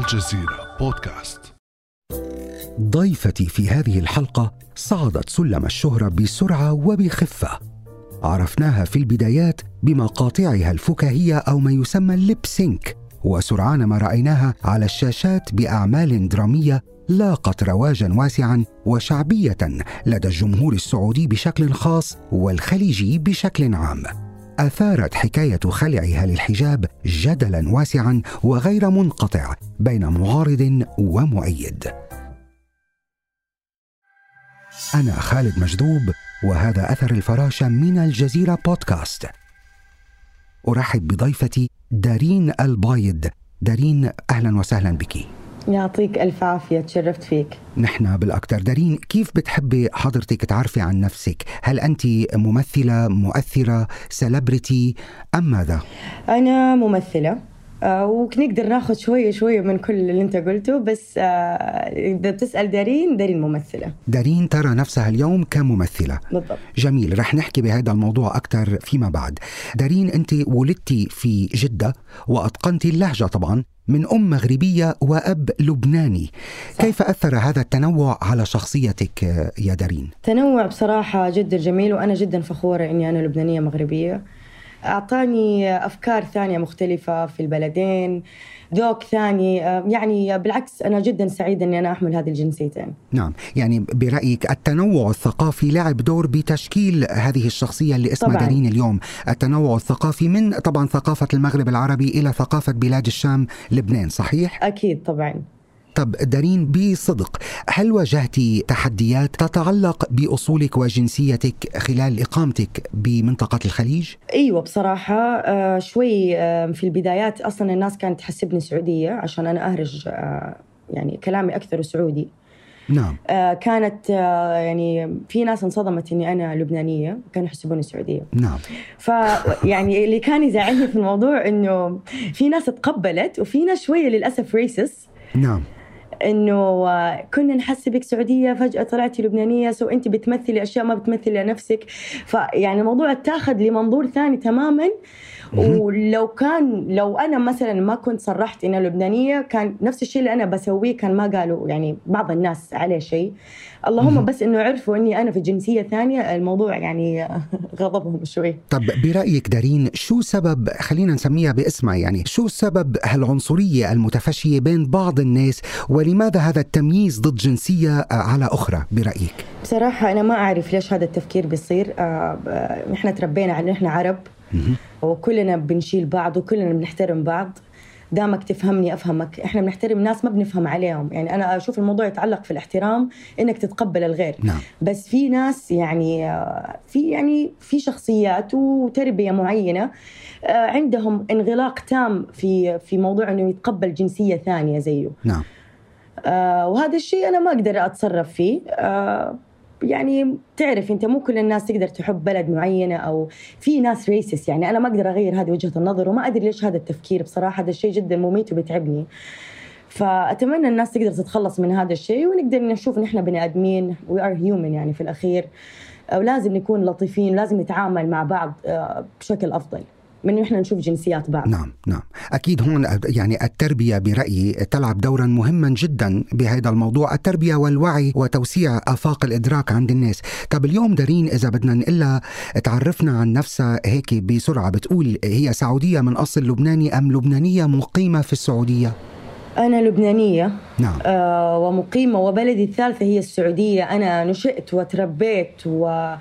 الجزيرة بودكاست. ضيفتي في هذه الحلقة صعدت سلم الشهرة بسرعة وبخفة. عرفناها في البدايات بمقاطعها الفكاهية أو ما يسمى الليب سينك وسرعان ما رأيناها على الشاشات بأعمال درامية لاقت رواجا واسعا وشعبية لدى الجمهور السعودي بشكل خاص والخليجي بشكل عام. أثارت حكاية خلعها للحجاب جدلا واسعا وغير منقطع بين معارض ومؤيد. أنا خالد مجذوب وهذا أثر الفراشه من الجزيرة بودكاست. أرحب بضيفتي دارين البايد. دارين أهلا وسهلا بك. يعطيك ألف عافية تشرفت فيك. نحن بالأكثر. دارين كيف بتحبي حضرتك تعرفي عن نفسك؟ هل أنت ممثلة مؤثرة سيلبرتي أم ماذا؟ أنا ممثلة. آه، ونقدر ناخذ شوية شوية من كل اللي أنت قلته بس آه، إذا بتسأل دارين دارين ممثلة. دارين ترى نفسها اليوم كممثلة. بالضبط. جميل رح نحكي بهذا الموضوع أكثر فيما بعد. دارين أنت ولدتي في جدة وأتقنتي اللهجة طبعا من أم مغربية وأب لبناني. صح. كيف أثر هذا التنوع على شخصيتك يا دارين؟ تنوع بصراحة جدا جميل وأنا جدا فخورة أني أنا لبنانية مغربية. أعطاني أفكار ثانية مختلفة في البلدين ذوق ثاني. يعني بالعكس أنا جدا سعيدة أني أنا أحمل هذه الجنسيتين. نعم. يعني برأيك التنوع الثقافي لعب دور بتشكيل هذه الشخصية اللي اسمها طبعاً. دارين اليوم. التنوع الثقافي من طبعا ثقافة المغرب العربي إلى ثقافة بلاد الشام لبنان صحيح؟ أكيد طبعا. طب دارين بصدق هل واجهت تحديات تتعلق بأصولك وجنسيتك خلال إقامتك بمنطقة الخليج؟ أيوة بصراحة آه شوي آه في البدايات أصلا الناس كانت تحسبني سعودية عشان أنا أهرج آه يعني كلامي أكثر سعودي. نعم. كانت يعني في ناس انصدمت إني أنا لبنانية كانوا يحسبوني سعودية. نعم. ف يعني اللي كان يزعلني في الموضوع إنه في ناس تقبلت وفي ناس شوية للأسف racist نعم. إنه كنا نحسبك سعودية فجأة طلعتي لبنانية so انت بتمثلي أشياء ما بتمثلي لنفسك. فيعني الموضوع اتاخذ لمنظور ثاني تماما. ولو كان لو أنا مثلا ما كنت صرحت انها لبنانية كان نفس الشيء اللي أنا بسويه كان ما قالوا يعني بعض الناس عليه شيء. اللهم بس إنه عرفوا إني أنا في جنسية ثانية الموضوع يعني غضبهم شوي. طب برأيك دارين شو سبب خلينا نسميها باسمها يعني شو سبب هالعنصرية المتفشية بين بعض الناس؟ ولماذا هذا التمييز ضد جنسية على أخرى برأيك؟ بصراحة أنا ما أعرف ليش هذا التفكير بيصير إحنا آه، تربينا على إحنا عرب وكلنا بنشيل بعض وكلنا بنحترم بعض. دامك تفهمني أفهمك. إحنا بنحترم ناس ما بنفهم عليهم. يعني أنا أشوف الموضوع يتعلق في الاحترام إنك تتقبل الغير. نعم. بس في ناس يعني في يعني في شخصيات وتربية معينة آه، عندهم انغلاق تام في في موضوع إنه يتقبل جنسية ثانية زيه. نعم. آه وهذا الشيء أنا ما أقدر أتصرف فيه. آه يعني تعرف انت مو كل الناس تقدر تحب بلد معينة أو في ناس racist يعني أنا ما أقدر أغير هذه وجهة النظر وما أدري ليش هذا التفكير. بصراحة هذا الشيء جدا مميت وبيتعبني. فأتمنى الناس تقدر تتخلص من هذا الشيء ونقدر نشوف نحن بني آدمين. we are human يعني في الأخير. ولازم نكون لطيفين ولازم نتعامل مع بعض آه، بشكل أفضل. من إحنا نشوف جنسيات بعض. نعم نعم. أكيد هون يعني التربية برأيي تلعب دورا مهما جدا بهذا الموضوع. التربية والوعي وتوسيع آفاق الإدراك عند الناس. طب اليوم دارين إذا بدنا نقلها تعرفنا عن نفسها هيك بسرعة بتقول هي سعودية من أصل لبناني أم لبنانية مقيمة في السعودية؟ أنا لبنانية. نعم. آه ومقيمة وبلدي الثالثة هي السعودية. أنا نشأت وتربيت و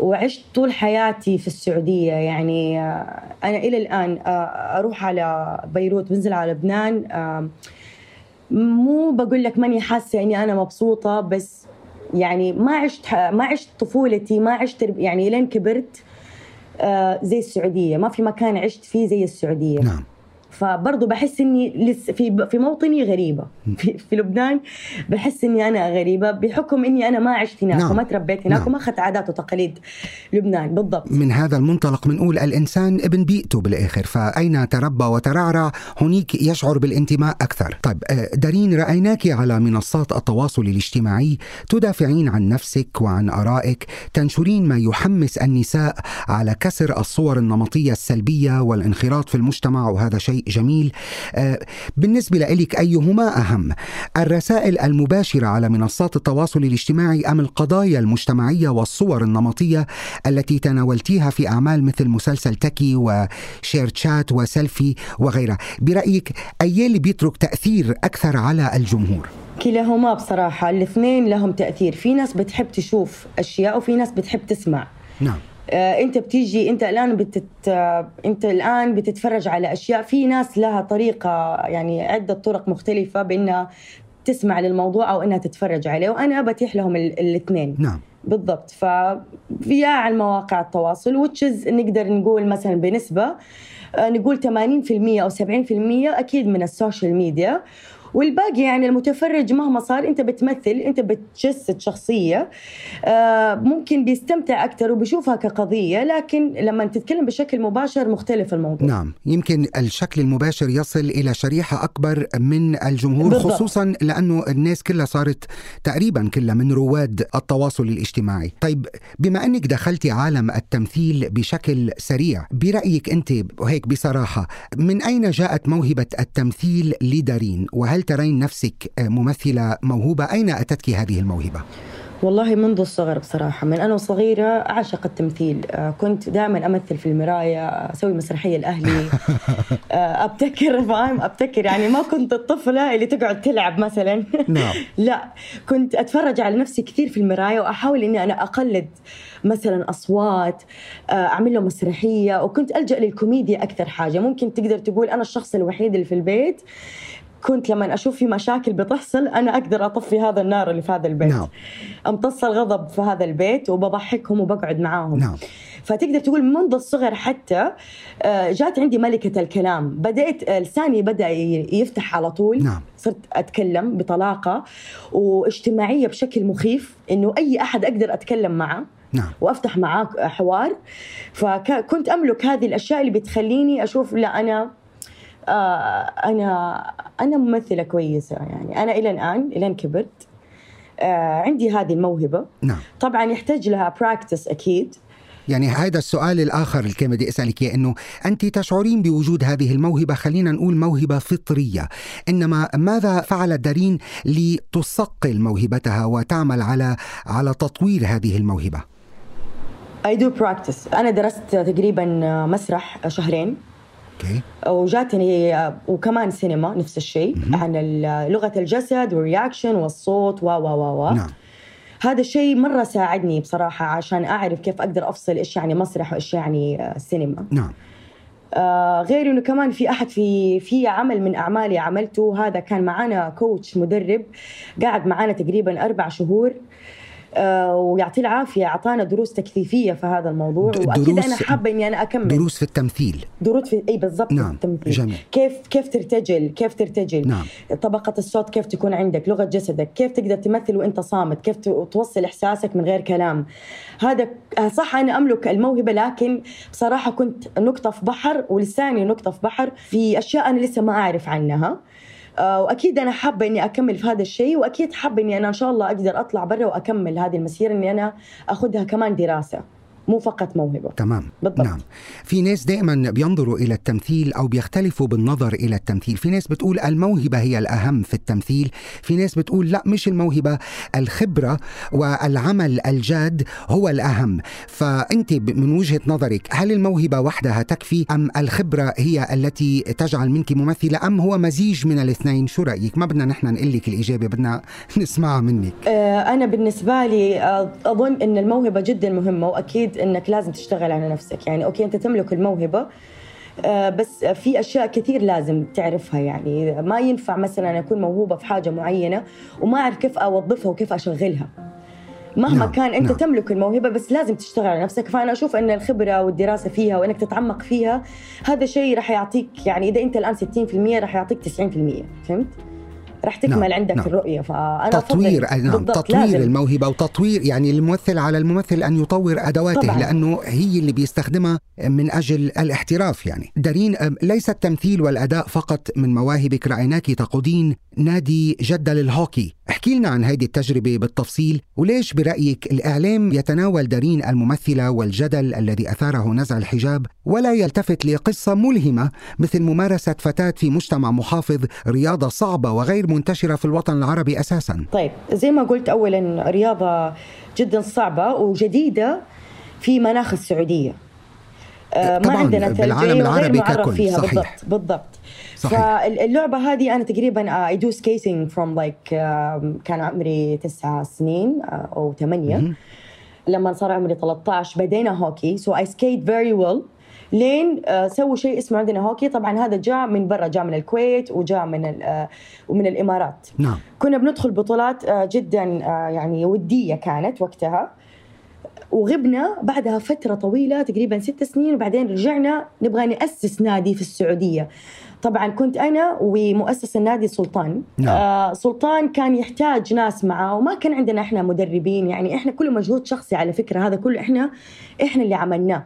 وعشت طول حياتي في السعودية. يعني آه، أنا إلى الآن آه، أروح على بيروت بنزل على لبنان. مو بقول لك ماني حاسة إني أنا مبسوطة بس يعني ما عشت ما عشت طفولتي ما عشت يعني لين كبرت آه، زي السعودية. ما في مكان عشت فيه زي السعودية. نعم. فبرضه بحس إني لسه في في موطني غريبة. في, في لبنان بحس إني أنا غريبة بحكم إني أنا ما عشت هناك نعم. وما تربيت هناك نعم. وما أخذت عادات وتقاليد لبنان. بالضبط. من هذا المنطلق بنقول الإنسان ابن بيئته بالآخر. فأين تربى وترعرع؟ هنيك يشعر بالانتماء أكثر. طيب آه، دارين رأيناك على منصات التواصل الاجتماعي تدافعين عن نفسك وعن آرائك تنشرين ما يحمس النساء على كسر الصور النمطية السلبية والانخراط في المجتمع وهذا شيء شيء جميل. آه، بالنسبة لك أيهما أهم؟ الرسائل المباشرة على منصات التواصل الاجتماعي أم القضايا المجتمعية والصور النمطية التي تناولتيها في أعمال مثل مسلسل تكي وشير تشات وسيلفي وغيرها؟ برأيك أي اللي بيترك تأثير أكثر على الجمهور؟ كلاهما بصراحة الاثنين لهم تأثير. في ناس بتحب تشوف أشياء وفي ناس بتحب تسمع. نعم. انت بتيجي انت الآن بتت آه، انت الآن بتتفرج على أشياء. في ناس لها طريقة يعني عدة طرق مختلفة بانها تسمع للموضوع أو إنها تتفرج عليه وأنا بتيح لهم الاثنين. نعم. بالضبط. فيا على مواقع التواصل which is نقدر نقول مثلا بنسبة آه، نقول 80% أو 70% أكيد من ال social media. والباقي يعني المتفرج مهما صار انت بتمثل انت بتجسد شخصية. آه، ممكن بيستمتع أكثر وبيشوفها كقضية لكن لما تتكلم بشكل مباشر مختلف الموضوع. نعم. يمكن الشكل المباشر يصل إلى شريحة أكبر من الجمهور بالضبط. خصوصا لأنه الناس كلها صارت تقريبا كلها من رواد التواصل الاجتماعي. طيب بما أنك دخلتي عالم التمثيل بشكل سريع برأيك أنت وهيك بصراحة من أين جاءت موهبة التمثيل لدارين؟ وهل هل ترين نفسك ممثلة موهوبة؟ أين أتتك هذه الموهبة؟ والله منذ الصغر بصراحة من أنا صغيرة أعشق التمثيل. آه، كنت دائما أمثل في المراية أسوي مسرحية لأهلي. آه، أبتكر فاهم؟ أبتكر يعني ما كنت الطفلة اللي تقعد تلعب مثلا. نعم. لا كنت أتفرج على نفسي كثير في المراية وأحاول إني أنا أقلد مثلا أصوات آه، أعمل له مسرحية وكنت ألجأ للكوميديا أكثر حاجة. ممكن تقدر تقول أنا الشخص الوحيد اللي في البيت كنت لما أشوف في مشاكل بتحصل أنا أقدر أطفي هذا النار اللي في هذا البيت نعم. أمتص الغضب في هذا البيت وبضحكهم وبقعد معاهم نعم. فتقدر تقول منذ الصغر حتى آه، جات عندي ملكة الكلام بدأت آه، لساني بدأ يفتح على طول نعم. صرت أتكلم بطلاقة واجتماعية بشكل مخيف إنه أي أحد أقدر أتكلم معه نعم. وأفتح معاه حوار فكنت أملك هذه الأشياء اللي بتخليني أشوف لا أنا آه، أنا أنا ممثلة كويسة يعني. أنا إلى الآن إلى كبرت. آه، عندي هذه الموهبة. نعم. طبعا يحتاج لها براكتس أكيد. يعني هذا السؤال الآخر اللي كان بدي أسألك إياه إنه أنت تشعرين بوجود هذه الموهبة خلينا نقول موهبة فطرية. إنما ماذا فعلت دارين لتصقل موهبتها وتعمل على على تطوير هذه الموهبة؟ I do practice. أنا درست تقريبا مسرح شهرين. okay. وجاتني وكمان سينما نفس الشيء عن لغة الجسد وال reaction والصوت و و و و. نعم. هذا الشيء مرة ساعدني بصراحة عشان أعرف كيف أقدر أفصل إيش يعني مسرح وإيش يعني آه، سينما. نعم. آه غير إنه كمان في أحد في في عمل من أعمالي عملته هذا كان معانا كوتش مدرب قاعد معانا تقريبا أربع شهور. آه، ويعطيه العافية أعطانا دروس تكثيفية في هذا الموضوع وأكيد أنا حابة إني أنا أكمل. دروس في التمثيل. دروس في إي بالضبط نعم. في التمثيل. جميل. كيف كيف ترتجل؟ كيف ترتجل؟ نعم. طبقة الصوت كيف تكون عندك؟ لغة جسدك كيف تقدر تمثل وأنت صامت؟ كيف توصل إحساسك من غير كلام؟ هذا آه، صح أنا أملك الموهبة لكن بصراحة كنت نقطة في بحر ولساني نقطة في بحر في أشياء أنا لسه ما أعرف عنها. آه، وأكيد أنا حابة إني أكمل في هذا الشيء وأكيد حابة إني أنا إن شاء الله أقدر أطلع برا وأكمل هذه المسيرة إني أنا أخذها كمان دراسة. مو فقط موهبة. تمام. بالضبط. نعم. في ناس دائما بينظروا إلى التمثيل أو بيختلفوا بالنظر إلى التمثيل. في ناس بتقول الموهبة هي الأهم في التمثيل. في ناس بتقول لا مش الموهبة. الخبرة والعمل الجاد هو الأهم. فأنت من وجهة نظرك هل الموهبة وحدها تكفي أم الخبرة هي التي تجعل منك ممثلة أم هو مزيج من الاثنين؟ شو رأيك؟ ما بدنا نحن نقول لك الإجابة بدنا نسمعها منك. آه، أنا بالنسبة لي آه، أظن أن الموهبة جدا مهمة وأكيد إنك لازم تشتغل على نفسك يعني أوكي أنت تملك الموهبة آه، بس في أشياء كثير لازم تعرفها يعني ما ينفع مثلا أكون موهوبة في حاجة معينة وما أعرف كيف أوظفها وكيف أشغلها مهما نعم. كان أنت نعم. تملك الموهبة بس لازم تشتغل على نفسك فأنا أشوف إن الخبرة والدراسة فيها وإنك تتعمق فيها هذا شيء راح يعطيك يعني إذا أنت الآن 60% راح يعطيك 90% فهمت؟ راح تكمل نعم، عندك نعم. الرؤية فأنا تطوير أفضل- نعم تطوير لازم. الموهبة وتطوير يعني الممثل على الممثل أن يطور أدواته طبعاً. لأنه هي اللي بيستخدمها من أجل الاحتراف يعني دارين ليس التمثيل والأداء فقط من مواهبك رايناك تقودين نادي جدة للهوكي احكي لنا عن هذه التجربة بالتفصيل وليش برأيك الإعلام يتناول دارين الممثلة والجدل الذي أثاره نزع الحجاب ولا يلتفت لقصة ملهمة مثل ممارسة فتاة في مجتمع محافظ رياضة صعبة وغير منتشرة في الوطن العربي أساسا. طيب زي ما قلت اولا رياضة جدا صعبة وجديدة في مناخ السعودية. آه، ما طبعاً، عندنا بالعالم العربي ككل، فيها. صحيح. بالضبط. بالضبط صحيح. فاللعبة هذه أنا تقريبا I do skating from like كان عمري تسعة سنين آه، أو ثمانية. لما صار عمري 13 بدينا هوكي. so I skate very well لين آه، سووا شيء اسمه عندنا هوكي. طبعا هذا جاء من برا جاء من الكويت وجاء من آه، ومن الإمارات. نعم. كنا بندخل بطولات آه، جدا يعني ودية كانت وقتها. وغبنا بعدها فترة طويلة تقريبا ست سنين وبعدين رجعنا نبغى نأسس نادي في السعودية. طبعا كنت أنا ومؤسس النادي سلطان. نعم. آه سلطان كان يحتاج ناس معاه وما كان عندنا إحنا مدربين. يعني إحنا كله مجهود شخصي على فكرة هذا كله إحنا إحنا اللي عملناه.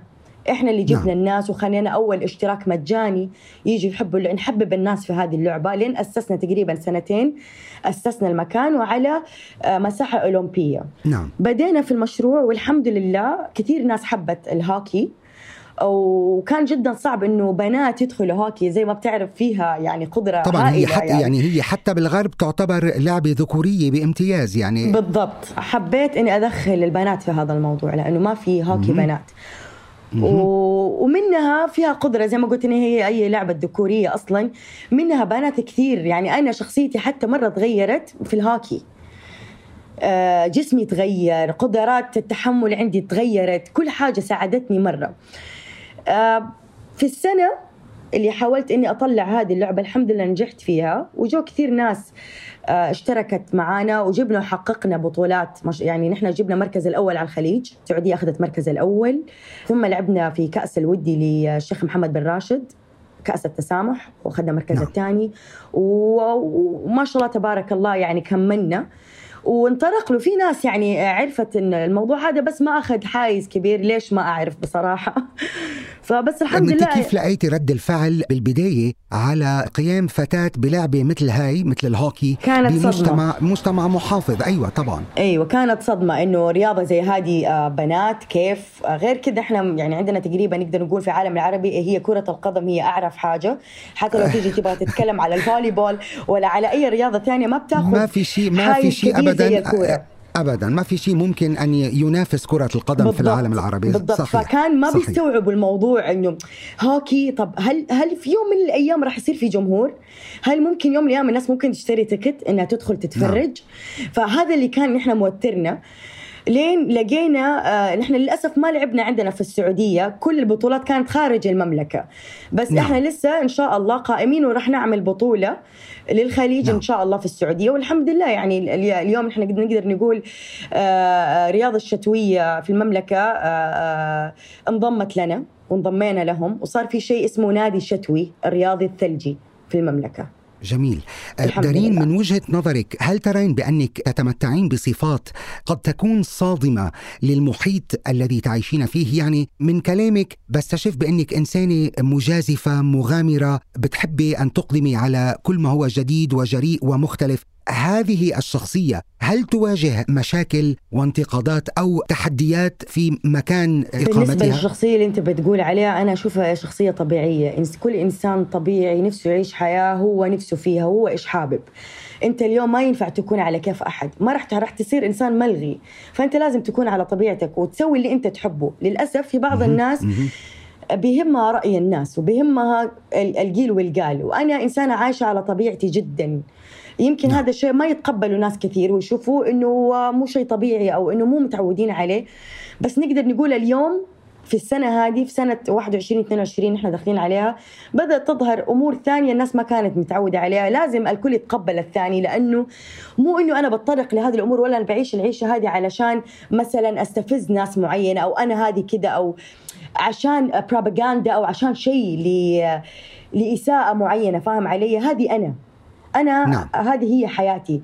إحنا اللي جبنا نعم. الناس وخلينا أول اشتراك مجاني يجي يحبوا نحبب الناس في هذه اللعبة. لين أسسنا تقريبا سنتين أسسنا المكان وعلى آه، مساحة أولمبية. نعم. بدينا في المشروع والحمد لله كثير ناس حبت الهوكي وكان جدا صعب إنه بنات يدخلوا هوكي زي ما بتعرف فيها يعني قدرة طبعا هي حتى يعني. هي حتى بالغرب تعتبر لعبة ذكورية بامتياز يعني. بالضبط. حبيت إني أدخل البنات في هذا الموضوع لأنه ما في هوكي مهم. بنات. ومنها فيها قدرة زي ما قلت إن هي أي لعبة ذكورية أصلا. منها بنات كثير. يعني أنا شخصيتي حتى مرة تغيرت في الهوكي آه، جسمي تغير قدرات التحمل عندي تغيرت كل حاجة ساعدتني مرة. آه، في السنة اللي حاولت إني أطلع هذه اللعبة الحمد لله نجحت فيها. وجو كثير ناس اشتركت معانا وجبنا وحققنا بطولات مش يعني نحن جبنا مركز الأول على الخليج السعودية أخذت مركز الأول ثم لعبنا في كأس الودي للشيخ محمد بن راشد كأس التسامح وأخذنا المركز نعم. الثاني. وما شاء الله تبارك الله يعني كملنا. وانطلق له في ناس يعني عرفت إن الموضوع هذا بس ما أخذ حايز كبير ليش ما أعرف بصراحة؟ فبس الحمد لله. كيف لقيتي رد الفعل بالبداية على قيام فتاة بلعبه مثل هاي مثل الهوكي كانت صدمة. بمجتمع مجتمع محافظ. أيوه طبعا. أيوه كانت صدمة. إنه رياضة زي هذه آه، بنات كيف؟ آه، غير كذا إحنا يعني عندنا تقريبا نقدر نقول في العالم العربي هي كرة القدم هي أعرف حاجة. حتى لو تيجي تبغى تتكلم على الفولي بول ولا على أي رياضة ثانية ما بتاخذ ما في شيء ما في شيء ابدا. ابدا ما في شيء ممكن أن ينافس كرة القدم في بالضبط. العالم العربي بالضبط صحيح فكان ما صحيح. بيستوعبوا الموضوع إنه هوكي طب هل هل في يوم من الأيام راح يصير في جمهور؟ هل ممكن يوم من الأيام الناس ممكن تشتري تكت إنها تدخل تتفرج؟ نعم. فهذا اللي كان نحن موترنا لين لقينا آه نحن للأسف ما لعبنا عندنا في السعودية كل البطولات كانت خارج المملكة بس نعم. إحنا لسه إن شاء الله قائمين وراح نعمل بطولة للخليج نعم. إن شاء الله في السعودية والحمد لله يعني ال- اليوم إحنا نقدر نقول آه، آه، الرياضه الشتوية في المملكة انضمت لنا وانضمينا لهم وصار في شيء اسمه نادي شتوي الرياضي الثلجي في المملكة جميل. الحمد دارين. من وجهة نظرك هل ترين بأنك تتمتعين بصفات قد تكون صادمة للمحيط الذي تعيشين فيه؟ يعني من كلامك بستشف بأنك إنسانة مجازفة مغامرة بتحبي أن تقدمي على كل ما هو جديد وجريء ومختلف. هذه الشخصية هل تواجه مشاكل وانتقادات أو تحديات في مكان بالنسبة إقامتها؟ للشخصية اللي أنت بتقول عليها أنا أشوفها شخصية طبيعية. كل إنسان طبيعي نفسه يعيش حياة هو نفسه فيها هو إيش حابب. أنت اليوم ما ينفع تكون على كيف أحد. ما راح راح تصير إنسان ملغي. فأنت لازم تكون على طبيعتك وتسوي اللي أنت تحبه. للأسف في بعض الناس. بيهمها رأي الناس وبيهمها ال- القيل والقال. وأنا إنسانة عايشة على طبيعتي جدا. يمكن نعم. هذا الشيء ما يتقبله ناس كثير ويشوفوه إنه مو شيء طبيعي أو إنه مو متعودين عليه. بس نقدر نقول اليوم في السنة هذه في سنة 21 22 إحنا داخلين عليها بدأت تظهر أمور ثانية الناس ما كانت متعودة عليها. لازم الكل يتقبل الثاني لأنه مو إنه أنا بتطرق لهذه الأمور ولا أنا بعيش العيشة هذه علشان مثلا أستفز ناس معينة أو أنا هذه كذا أو عشان بروباغندا أو عشان شيء لإساءة معينة فاهم علي؟ هذه أنا. أنا نعم. هذه هي حياتي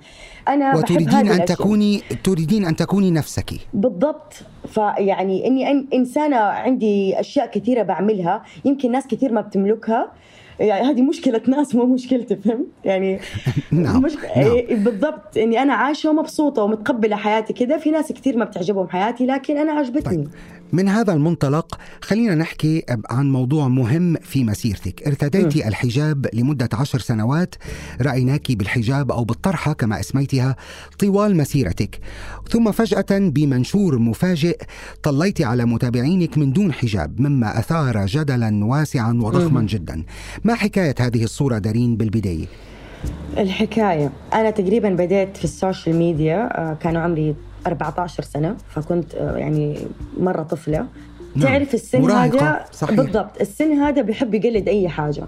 أنا وتريدين أن الأشياء. تكوني تريدين أن تكوني نفسك بالضبط فيعني إني إنسانة عندي أشياء كثيرة بعملها يمكن ناس كثير ما بتملكها يعني هذه مشكلة ناس مو مشكلتي فهمت؟ يعني نعم، مش... نعم. إيه، بالضبط إني أنا عايشة ومبسوطة ومتقبلة حياتي كذا، في ناس كثير ما بتعجبهم حياتي لكن أنا عجبتني. طيب. من هذا المنطلق خلينا نحكي عن موضوع مهم في مسيرتك. ارتديتي الحجاب لمدة عشر سنوات. رأيناك بالحجاب أو بالطرحة كما أسميتها طوال مسيرتك. ثم فجأة بمنشور مفاجئ طليت على متابعينك من دون حجاب مما أثار جدلا واسعا وضخما جدا. ما حكاية هذه الصورة دارين بالبداية؟ الحكاية أنا تقريبا بديت في ال social media آه، كان عمري 14 سنة فكنت آه، يعني مرة طفلة. نعم. تعرف السن مراهقة، هذا صحيح. بالضبط. السن هذا بيحب يقلد أي حاجة.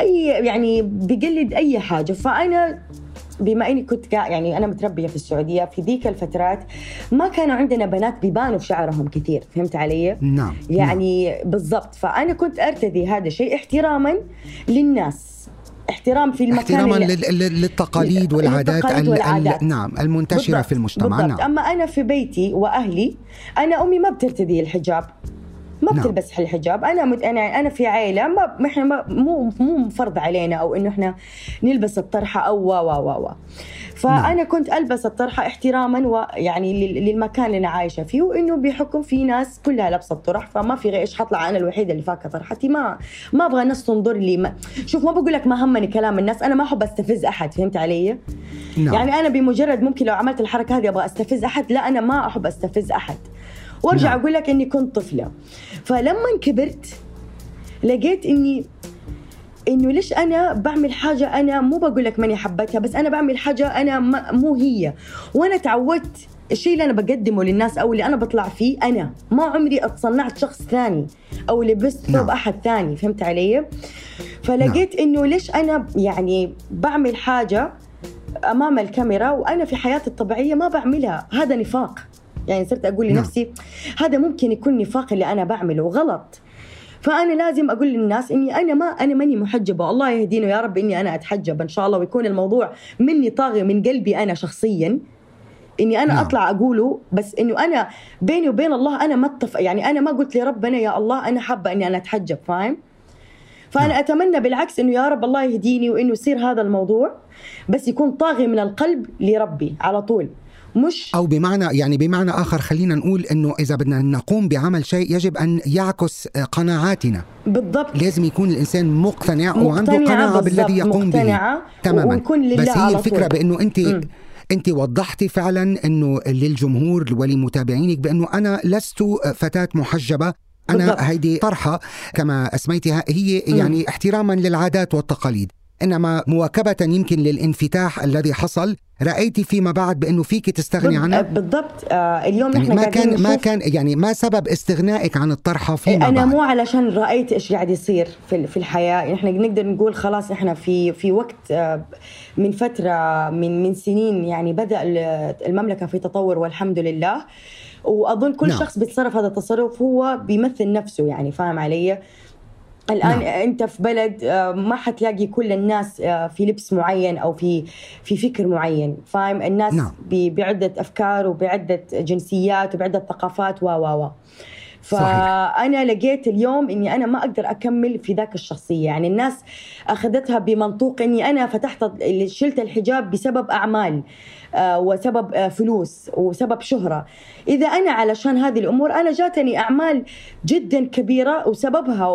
أي يعني بيقلد أي حاجة. فأنا بما إني كنت يعني أنا متربية في السعودية في ذيك الفترات ما كانوا عندنا بنات بيبانوا في شعرهم كثير. فهمت علي؟ نعم يعني بالضبط. فأنا كنت أرتدي هذا الشيء احتراما للناس. احترام في المكان احتراما اللي- لل- لل- للتقاليد والعادات, للتقاليد ال- ال- والعادات. نعم المنتشرة بالضبط، في المجتمع بالضبط. نعم أما أنا في بيتي وأهلي أنا أمي ما بترتدي الحجاب ما نعم. بتلبس الحجاب أنا مت... أنا أنا في عائله ما إحنا ما... مو مو فرض علينا أو إنه إحنا نلبس الطرحة أو و و و و. فأنا نعم. كنت ألبس الطرحة احتراما ويعني لل- للمكان اللي أنا عايشة فيه وإنه بحكم في ناس كلها لابسة الطرح فما في غير إيش حطلع أنا الوحيدة اللي فاكه طرحتي. ما ما أبغى الناس تنظر لي. ما... شوف ما بقول لك ما همني كلام الناس. أنا ما أحب أستفز أحد. فهمت علي؟ نعم. يعني أنا بمجرد ممكن لو عملت الحركة هذه أبغى أستفز أحد. لا أنا ما أحب أستفز أحد. وارجع نعم. أقول لك إني كنت طفلة. فلما كبرت لقيت اني إنه ليش أنا بعمل حاجة أنا مو بقول لك ماني حبتها بس أنا بعمل حاجة أنا ما مو هي. وأنا تعودت الشيء اللي أنا بقدمه للناس أو اللي أنا بطلع فيه أنا. ما عمري اتصنعت شخص ثاني أو لبست ثوب نعم. أحد ثاني فهمت علي؟ فلقيت إنه ليش أنا يعني بعمل حاجة أمام الكاميرا وأنا في حياتي الطبيعية ما بعملها. هذا نفاق. يعني صرت أقول نعم. لنفسي هذا ممكن يكون نفاق اللي أنا بعمله غلط فأنا لازم أقول للناس إني أنا ما أنا ماني محجبة والله يهدينا يا رب إني أنا أتحجب إن شاء الله ويكون الموضوع مني طاغي من قلبي أنا شخصيا إني أنا. نعم. أطلع أقوله بس إنه أنا بيني وبين الله أنا ما اتفق يعني أنا ما قلت لربنا يا الله أنا حابة إني أنا أتحجب فاهم فأنا نعم. أتمنى بالعكس إنه يا رب الله يهديني وإنه يصير هذا الموضوع بس يكون طاغي من القلب لربي على طول مش أو بمعنى يعني بمعنى آخر خلينا نقول أنه إذا بدنا نقوم بعمل شيء يجب أن يعكس قناعاتنا. بالضبط. لازم يكون الإنسان مقتنع وعنده بالضبط، بالذي يقوم مقتنعة به تماما. ويكون لله بس هي طول. بأنه أنت مم. أنت وضحتي فعلا أنه للجمهور ولمتابعينك بأنه أنا لست فتاة محجبة. أنا بالضبط. هيدي طرحة كما أسميتها هي يعني احتراما للعادات والتقاليد. إنما مواكبة يمكن للانفتاح الذي حصل. رأيتي فيما بعد بأنه فيك تستغني عنها بالضبط. آه اليوم يعني ما كان ما كان يعني ما سبب استغنائك عن الطرحة فيما أنا بعد؟ مو علشان رأيت إيش قاعد يصير في في الحياة. إحنا نقدر نقول خلاص إحنا في في وقت آه، من فترة من من سنين يعني بدأ ال- المملكة في تطور والحمد لله. وأظن كل. نعم. شخص بيتصرف هذا التصرف هو بيمثل نفسه يعني فاهم علي؟ الآن نعم. أنت في بلد آه، ما حتلاقي كل الناس آه، في لبس معين أو في في فكر معين فاهم الناس نعم. بعدة أفكار وبعدة جنسيات وبعدة ثقافات و و و صحيح. فأنا لقيت اليوم إني أنا ما أقدر أكمل في ذاك الشخصية. يعني الناس أخذتها بمنطوق إني أنا فتحت شلت الحجاب بسبب أعمال آه، وسبب آه، فلوس وسبب شهرة. إذا أنا علشان هذه الأمور أنا جاتني أعمال جدا كبيرة وسببها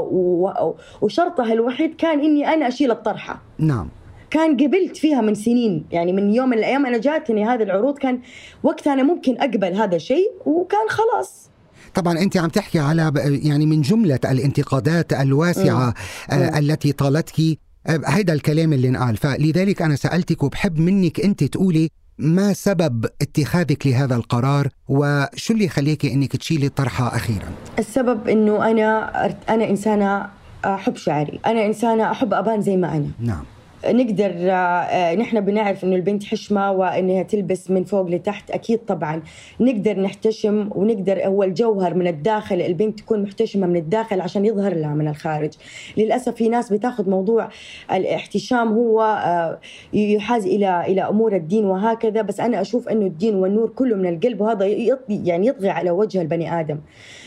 وشرطها الوحيد كان إني أنا أشيل الطرحة. نعم. كان قبلت فيها من سنين. يعني من يوم من الأيام أنا جاتني هذه العروض كان وقتها أنا ممكن أقبل هذا الشيء وكان خلاص. طبعا أنت عم تحكي على يعني من جملة الانتقادات الواسعة آه التي طالتك. آه، هيدا الكلام اللي انقال فلذلك أنا سألتك وبحب منك أنت تقولي ما سبب اتخاذك لهذا القرار وشو اللي خليك إنك تشيلي الطرحة أخيرا؟ السبب إنه أنا أنا إنسانة احب شعري. أنا إنسانة أحب أبان زي ما أنا. نعم. نقدر آه، نحن بنعرف إنه البنت حشمة وإنها تلبس من فوق لتحت أكيد طبعا. نقدر نحتشم ونقدر هو الجوهر من الداخل البنت تكون محتشمة من الداخل عشان يظهر لها من الخارج. للأسف في ناس بتاخذ موضوع الاحتشام هو آه، يحاز إلى إلى أمور الدين وهكذا بس أنا أشوف إنه الدين والنور كله من القلب وهذا يعني يطغي على وجه البني آدم.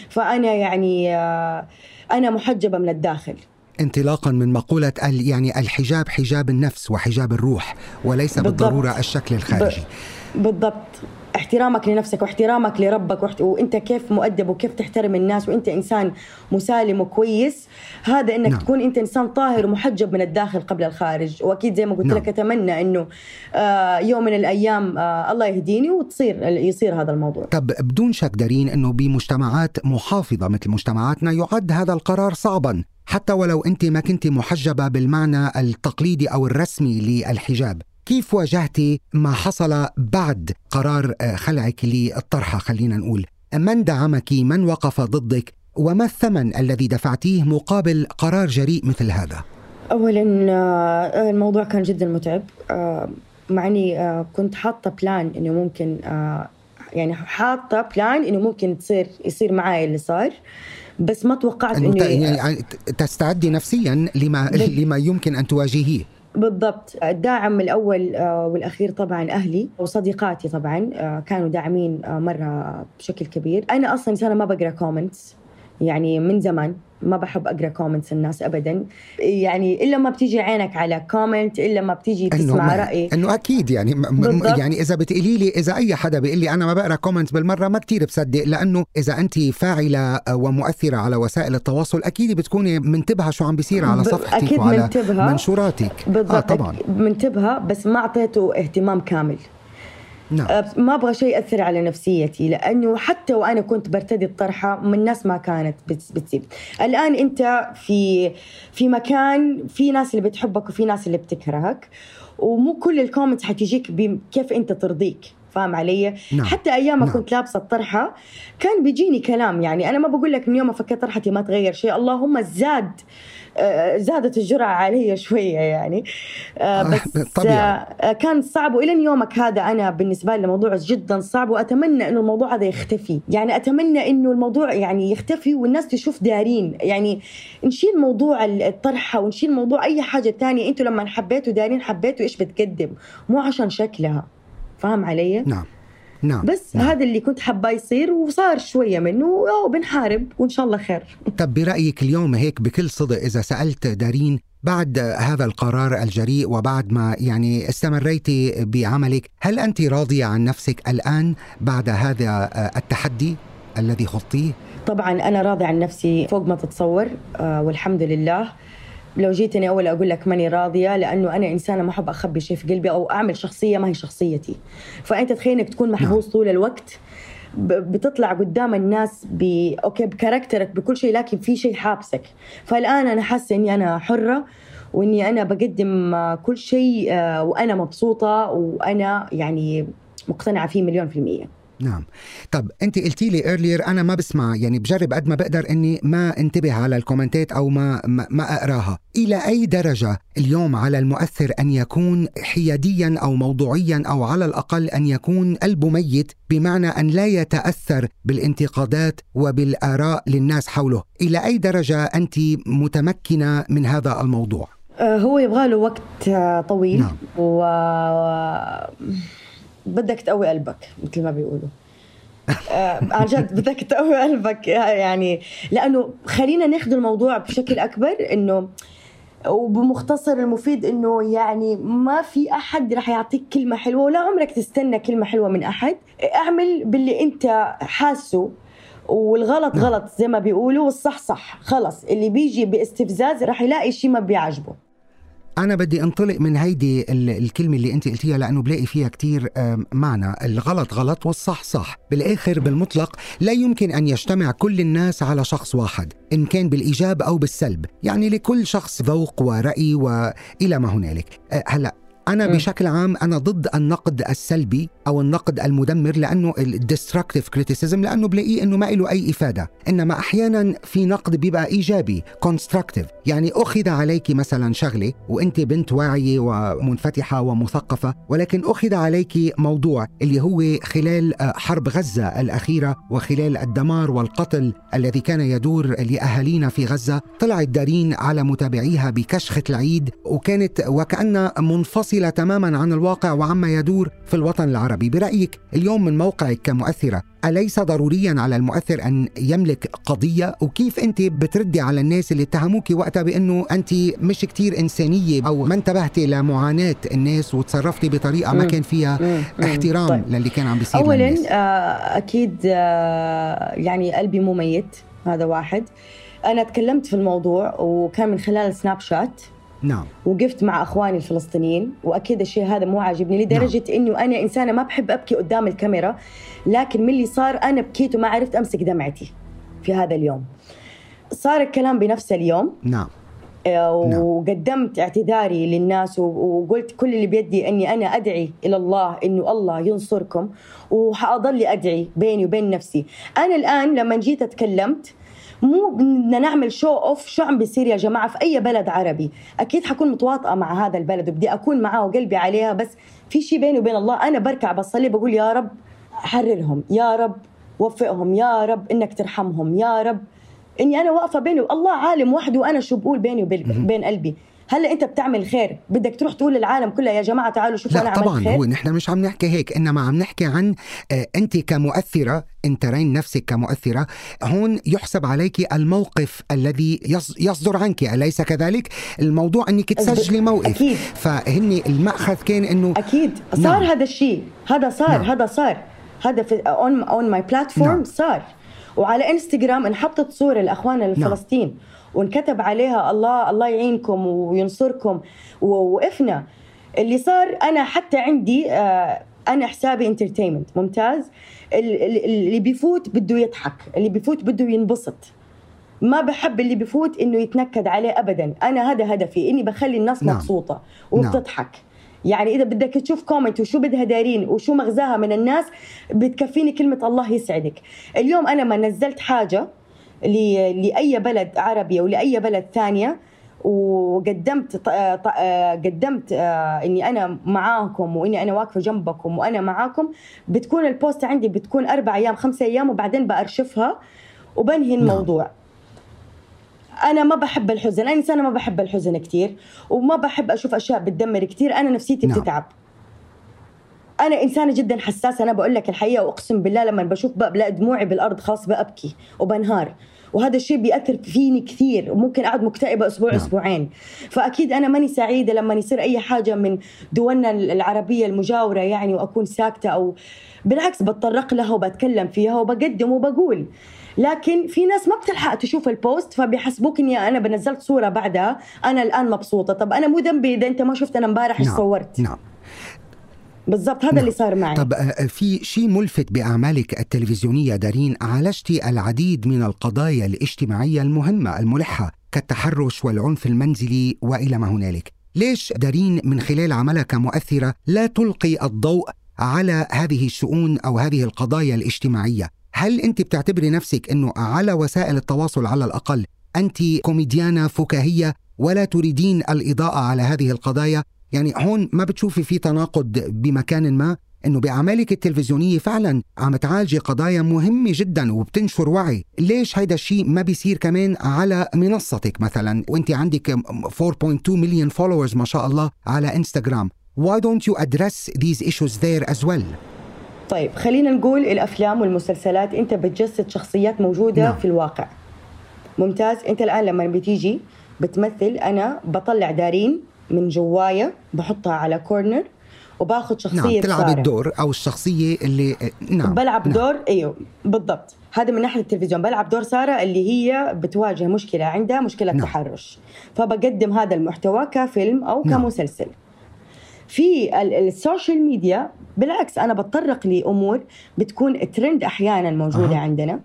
فأنا يعني آه، أنا محجبة من الداخل. انطلاقا من مقولة يعني الحجاب حجاب النفس وحجاب الروح وليس بالضبط. بالضرورة الشكل الخارجي بالضبط احترامك لنفسك واحترامك لربك واحت... وانت كيف مؤدب وكيف تحترم الناس وانت انسان مسالم وكويس هذا انك نعم. تكون انت انسان طاهر ومحجب من الداخل قبل الخارج وأكيد زي ما قلت نعم. لك أتمنى إنه آه يوم من الأيام آه الله يهديني وتصير يصير هذا الموضوع طب بدون شك دارين إنه بمجتمعات محافظة مثل مجتمعاتنا يعد هذا القرار صعبا حتى ولو أنت ما كنت محجبة بالمعنى التقليدي أو الرسمي للحجاب كيف واجهتي ما حصل بعد قرار آه، خلعك للطرحة؟ خلينا نقول من دعمك؟ من وقف ضدك؟ وما الثمن الذي دفعتيه مقابل قرار جريء مثل هذا؟ اولا آه، الموضوع كان جدا متعب آه، مع إني كنت حاطة plan إنه ممكن يعني حاطة plan إنه ممكن تصير يصير معي اللي صار بس ما توقعت انه يعني تستعدي نفسيا لما لما يمكن أن تواجهيه. بالضبط. الداعم الأول آه، والأخير طبعا أهلي وصديقاتي طبعا آه، كانوا داعمين آه، مرة بشكل كبير. أنا أصلا إنسانة ما بقرأ comments يعني من زمان ما بحب أقرأ comments الناس ابدا. يعني إلا ما بتيجي عينك على comment إلا ما بتيجي تسمع رأي. إنه أكيد يعني بالضبط. يعني إذا بتقولي لي إذا أي حدا بيقول لي أنا ما بقرأ comments بالمرة ما كتير بصدق لأنه إذا أنت فاعلة ومؤثرة على وسائل التواصل أكيد بتكوني منتبهة شو عم بيصير على صفحتك أكيد وعلى منتبهة. منشوراتك. بالضبط آه طبعا. منتبهة بس ما أعطيته اهتمام كامل. نعم. أه، ما أبغى شيء يأثر على نفسيتي لأنه حتى وأنا كنت برتدي الطرحة من الناس ما كانت بتسيب الآن أنت في في مكان في ناس اللي بتحبك وفي ناس اللي بتكرهك ومو كل الكومنتس حتجيك كيف أنت ترضيك فاهم علي؟ نعم. حتى أيام ما نعم. كنت لابسة الطرحة كان بيجيني كلام يعني. أنا ما بقول لك من يوم ما فكيت طرحتي ما تغير شيء. اللهم زاد آه، زادت الجرعة علي شوية يعني. آه، بس طبيعي. آه، كان صعب. وإلى يومك هذا أنا بالنسبة لي الموضوع جدا صعب وأتمنى إنه الموضوع هذا يختفي. يعني أتمنى إنه الموضوع يعني يختفي والناس تشوف دارين. يعني نشيل موضوع الطرحة ونشيل موضوع أي حاجة تانية. أنتوا لما حبيتوا دارين حبيتوا إيش بتقدم؟ مو عشان شكلها. فاهم علي؟ نعم. نعم. بس نعم. هذا اللي كنت حابة يصير وصار شوية منه. وبنحارب وإن شاء الله خير. طب برأيك اليوم هيك بكل صدق إذا سألت دارين بعد هذا القرار الجريء وبعد ما يعني استمريتي بعملك هل أنت راضية عن نفسك الآن بعد هذا التحدي الذي خضتيه؟ طبعا أنا راضي عن نفسي فوق ما تتصور آه، والحمد لله. لو جيتني أول أقول لك ماني راضية لأنه أنا إنسانة ما أحب أخبي شيء في قلبي أو أعمل شخصية ما هي شخصيتي. فأنت تخيل إنك تكون محبوس نعم. طول الوقت بتطلع قدام الناس ب أوكي بكاركترك بكل شيء لكن في شيء حابسك. فالآن أنا حاسة إني أنا حرة وإني أنا بقدم كل شيء آه، وأنا مبسوطة وأنا يعني مقتنعة فيه مليون في المية. نعم. طب انت قلتي لي earlier أنا ما بسمع يعني بجرب قد ما بقدر إني ما انتبه على ال comments ات أو ما ما أقراها. إلى أي درجة اليوم على المؤثر أن يكون حياديا أو موضوعيا أو على الأقل أن يكون قلبه ميت بمعنى أن لا يتأثر بالانتقادات وبالآراء للناس حوله؟ إلى أي درجة أنت متمكنة من هذا الموضوع؟ آه، هو يبغى له وقت آه، طويل. نعم. و بدك تقوي قلبك مثل ما بيقولوا. آه، عن جد بدك تقوي قلبك يعني لأنه خلينا ناخذ الموضوع بشكل أكبر إنه وبمختصر المفيد إنه يعني ما في أحد رح يعطيك كلمة حلوة ولا عمرك تستنى كلمة حلوة من أحد. اعمل باللي أنت حاسه والغلط نعم. غلط زي ما بيقولوا والصح صح خلص. اللي بيجي باستفزاز رح يلاقي شيء ما بيعجبه. أنا بدي أنطلق من هيدي الكلمة اللي أنت قلتيها لأنه بلاقي فيها كتير معنى. الغلط غلط والصح صح بالآخر بالمطلق لا يمكن أن يجتمع كل الناس على شخص واحد إن كان بالإيجاب أو بالسلب. يعني لكل شخص ذوق ورأي وإلى ما هنالك. أه، هلأ أنا مم. بشكل عام أنا ضد النقد السلبي أو النقد المدمر لأنه ال destructive criticism لأنه بلاقيه إنه ما له أي إفادة إنما أحيانا في نقد بيبقى إيجابي constructive يعني أخذ عليك مثلا شغلة وأنت بنت واعية ومنفتحة ومثقفة ولكن أخذ عليك موضوع اللي هو خلال آه، حرب غزة الأخيرة وخلال الدمار والقتل الذي كان يدور لأهالينا في غزة طلعت دارين على متابعيها بكشخة العيد وكانت وكانها منفصلة تماما عن الواقع وعما يدور في الوطن العربي برأيك اليوم من موقعك كمؤثرة أليس ضروريا على المؤثر أن يملك قضية وكيف أنت بتردي على الناس اللي اتهموك وقتها بأنه أنت مش كتير إنسانية أو ما انتبهتي لمعاناة الناس وتصرفتي بطريقة ما. كان فيها. احترام طيب. للي كان عم بيصير اولا للناس. آه، أكيد آه، يعني قلبي مو ميت هذا واحد أنا تكلمت في الموضوع وكان من خلال سناب شات نعم. وقفت مع أخواني الفلسطينيين وأكيد الشيء هذا مو عاجبني لدرجة انه أنا إنسانة ما بحب أبكي قدام الكاميرا لكن من اللي صار أنا بكيت وما عرفت أمسك دمعتي في هذا اليوم. صار الكلام بنفس اليوم. نعم. آه، نعم. وقدمت اعتذاري للناس وقلت كل اللي بيدي إني أنا أدعي إلى الله إنه الله ينصركم وحاضل أدعي بيني وبين نفسي. أنا الآن لما جيت اتكلمت مو بدنا نعمل شو اوف شو عم بيصير يا جماعة في أي بلد عربي. أكيد حكون متواطئة مع هذا البلد وبدي أكون معاه وقلبي عليها بس في شيء بيني وبين الله أنا بركع بصلي بقول يا رب حررهم يا رب وفقهم يا رب إنك ترحمهم يا رب إني أنا واقفة بيني الله عالم وحده وأنا شو بقول بيني وبين بين قلبي. هلا انت بتعمل خير؟ بدك تروح تقول للعالم كلها يا جماعة تعالوا شوفوا أنا لا عملت طبعا خير؟ هو نحن مش عم نحكي هيك إنما عم نحكي عن آه، أنت كمؤثرة أنت دارين نفسك كمؤثرة هون يحسب عليك الموقف الذي يص- يصدر عنك أليس كذلك؟ الموضوع أنك تسجلي موقف. أكيد. فهن المأخذ كان إنه أكيد. صار نعم. هذا الشيء. هذا صار نعم. هذا صار. هذا في on on my platform نعم. صار. وعلى انستغرام انحطت صورة لأخواننا الفلسطين. وانكتب عليها الله الله يعينكم وينصركم. ووقفنا اللي صار أنا حتى عندي آه، أنا حسابي entertainment ممتاز؟ ال- ال- اللي بيفوت بده يضحك. اللي بيفوت بده ينبسط. ما بحب اللي بفوت إنه يتنكد عليه ابدا. أنا هذا هدفي إني بخلي الناس نعم. مبسوطة وبتضحك. يعني إذا بدك تشوف comment وشو بدها دارين وشو مغزاها من الناس بتكفيني كلمة الله يسعدك. اليوم أنا ما نزلت حاجة لأي بلد عربي أو لأي بلد ثانية. وقدمت قدمت آه، إني أنا معاكم وإني أنا واقفة جنبكم وأنا معاكم. بتكون البوست عندي بتكون أربع أيام خمسة أيام وبعدين بأرشفها وبنهي الموضوع. أنا ما بحب الحزن أنا إنسانة ما بحب الحزن كثير وما بحب أشوف أشياء بتدمر كثير أنا نفسيتي نعم. بتتعب. أنا إنسانة جدا حساسة أنا بقول لك الحقيقة وأقسم بالله لما بشوف بقى بلاقي دموعي بالأرض خلاص بابكي وبنهار. وهذا الشيء بيأثر فيني كثير وممكن أقعد مكتئبة أسبوع نعم. أسبوعين. فأكيد أنا ماني سعيدة لما يصير أي حاجة من دولنا العربية المجاورة يعني وأكون ساكتة أو بالعكس بتطرق لها وبتكلم فيها وبقدم وبقول. لكن في ناس ما بتلحق تشوف البوست فبيحسبوك إني أنا بنزلت صورة بعدها أنا الآن مبسوطة. طب أنا مو ذنبي إذا أنت ما شفت أنا امبارح إيش نعم. صورت؟ نعم. بالضبط هذا نعم. اللي صار معي. طب آه، في شيء ملفت بأعمالك التلفزيونية دارين عالجتي العديد من القضايا الاجتماعية المهمة الملحة كالتحرش والعنف المنزلي وإلى ما هنالك. ليش دارين من خلال عملها كمؤثرة لا تلقي الضوء على هذه الشؤون أو هذه القضايا الاجتماعية؟ هل أنت بتعتبري نفسك أنه على وسائل التواصل على الأقل أنت كوميديانة فكاهية ولا تريدين الإضاءة على هذه القضايا؟ يعني هون ما بتشوفي في تناقض بمكان ما إنه بأعمالك التلفزيونية فعلا عم تعالجي قضايا مهمة جدا وبتنشر وعي، ليش هيدا الشيء ما بيصير كمان على منصتك مثلا وانت عندك 4.2 مليون followers ما شاء الله على انستغرام؟ Why don't you address these issues there as well? طيب خلينا نقول الأفلام والمسلسلات أنت بتجسد شخصيات موجودة نعم. في الواقع ممتاز أنت الآن لما بتيجي بتمثل أنا بطلع دارين من جوايا بحطها على كورنر وباخذ شخصية نعم تلعب. الدور أو الشخصية اللي نعم بلعب نعم. دور إيوه بالضبط هذا من ناحية التلفزيون بلعب دور سارة اللي هي بتواجه مشكلة عندها مشكلة نعم. نعم. تحرش فبقدم هذا المحتوى كفيلم أو نعم. كمسلسل في ال- ال social media بالعكس أنا بتطرق لأمور بتكون ترند أحيانا موجودة أها. عندنا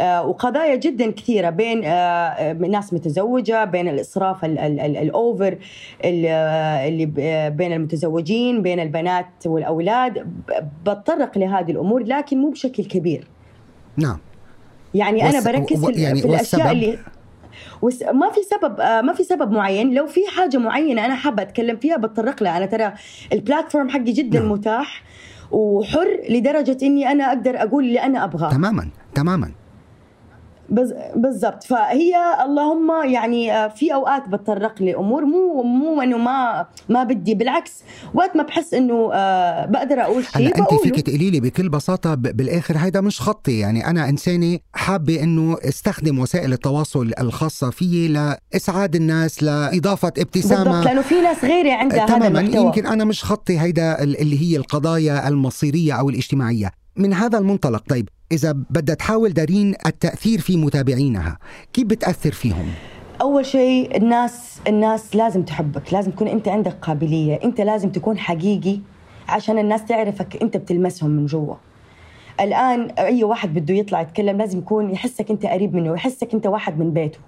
وقضايا جدا كثيرة بين آه، ناس متزوجة بين الإسراف ال- ال- ال- ال over ال- آه، اللي آه، بين المتزوجين بين البنات والأولاد بتطرق لهذه الأمور لكن مو بشكل كبير نعم يعني أنا بركز و- في, يعني في الأشياء والسبب؟ اللي وس... ما في سبب آه، ما في سبب معين لو في حاجة معينة أنا حابة أتكلم فيها بتطرق لها أنا ترى البلاتفورم حقي جدا نعم. متاح وحر لدرجة إني أنا أقدر أقول اللي أنا أبغاه تماما تماما. بالضبط. فهي اللهم يعني آه، في أوقات بتطرق لامور مو مو إنه ما ما بدي. بالعكس وقت ما بحس إنه آه، بقدر أقول شيء انت فيك تقولي لي بكل بساطة بالآخر هيدا مش خطي. يعني أنا إنسانة حابة إنه أستخدم وسائل التواصل الخاصة فيي لإسعاد الناس لإضافة بالضبط ابتسامه لأنه في ناس غيري عندها هذا تماما المحتوى. يمكن أنا مش خطي هيدا ال- اللي هي القضايا المصيرية أو الاجتماعية. من هذا المنطلق. طيب إذا بدها تحاول دارين التأثير في متابعينها كيف بتأثر فيهم؟ أول شيء الناس الناس لازم تحبك لازم تكون أنت عندك قابلية أنت لازم تكون حقيقي عشان الناس تعرفك أنت بتلمسهم من جوا. الآن أي واحد بده يطلع يتكلم لازم يكون يحسك أنت قريب منه يحسك أنت واحد من بيته.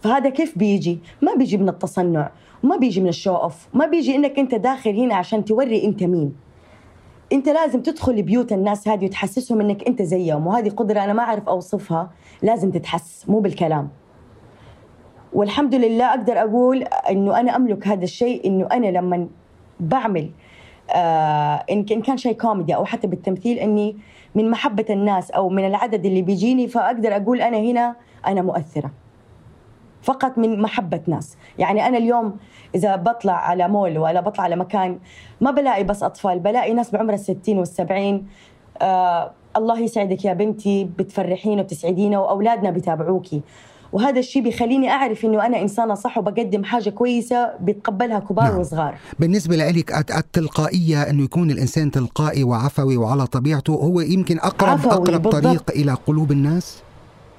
فهذا كيف بيجي؟ ما بيجي من التصنع وما بيجي من الشو أوف ما بيجي إنك أنت داخل هنا عشان توري أنت مين. انت لازم تدخل بيوت الناس هذه وتحسسهم انك انت زيهم وهذه قدرة أنا ما أعرف أوصفها. لازم تتحس مو بالكلام. والحمد لله أقدر أقول إنه أنا أملك هذا الشيء إنه أنا لما بعمل آه إن كان شيء كوميدي أو حتى بالتمثيل إني من محبة الناس أو من العدد اللي بيجيني فأقدر أقول أنا هنا أنا مؤثرة. فقط من محبة ناس. يعني أنا اليوم إذا بطلع على مول ولا بطلع على مكان ما بلاقي بس أطفال بلاقي ناس بعمر الستين والسبعين آه الله يسعدك يا بنتي بتفرحينا وبتسعدينا وأولادنا بيتابعوكي. وهذا الشيء بيخليني أعرف إنه أنا إنسانة صح وبقدم حاجة كويسة بيتقبلها كبار نعم. وصغار. بالنسبة لك الت- التلقائية أنه يكون الإنسان تلقائي وعفوي وعلى طبيعته هو يمكن أقرب بالضبط. طريق إلى قلوب الناس؟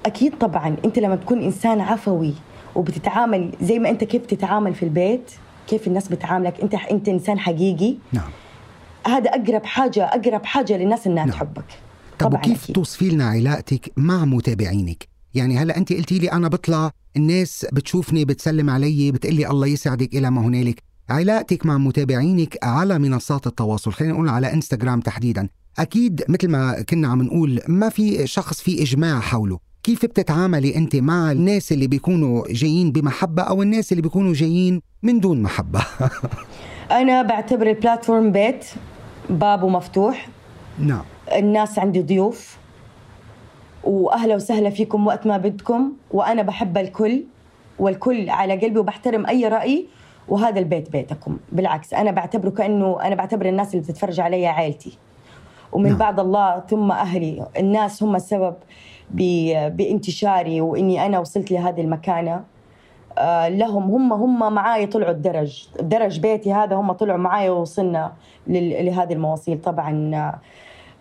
أكيد طبعا. أنت لما تكون إنسان عفوي وبتتعامل زي ما أنت كيف تتعامل في البيت كيف الناس بتعاملك أنت أنت إنسان حقيقي. نعم. هذا أقرب حاجة أقرب حاجة للناس إنها نعم. تحبك. طب وكيف. توصفي لنا علاقتك مع متابعينك؟ يعني هلا أنت قلتي لي أنا بطلع الناس بتشوفني بتسلم علي بتقلي الله يسعدك إلى ما هنالك. علاقتك مع متابعينك على منصات التواصل. خلينا نقول على إنستغرام تحديدا. أكيد مثل ما كنا عم نقول ما في شخص في إجماع حوله. كيف بتتعاملي أنت مع الناس اللي بيكونوا جايين بمحبة أو الناس اللي بيكونوا جايين من دون محبة؟ أنا بعتبر البلاتفورم بيت بابه مفتوح نعم. الناس عندي ضيوف. وأهلا وسهلا فيكم وقت ما بدكم. وأنا بحب الكل والكل على قلبي وبحترم أي رأي. وهذا البيت بيتكم. بالعكس أنا بعتبره كأنه أنا بعتبر الناس اللي بتتفرج علي عائلتي. ومن نعم. بعد الله ثم أهلي. الناس هم السبب. بانتشاري وإني أنا وصلت لهذه المكانة. آه، لهم هم هم معاي طلعوا الدرج. درج بيتي هذا هم طلعوا معاي ووصلنا لهذه المواصيل. طبعا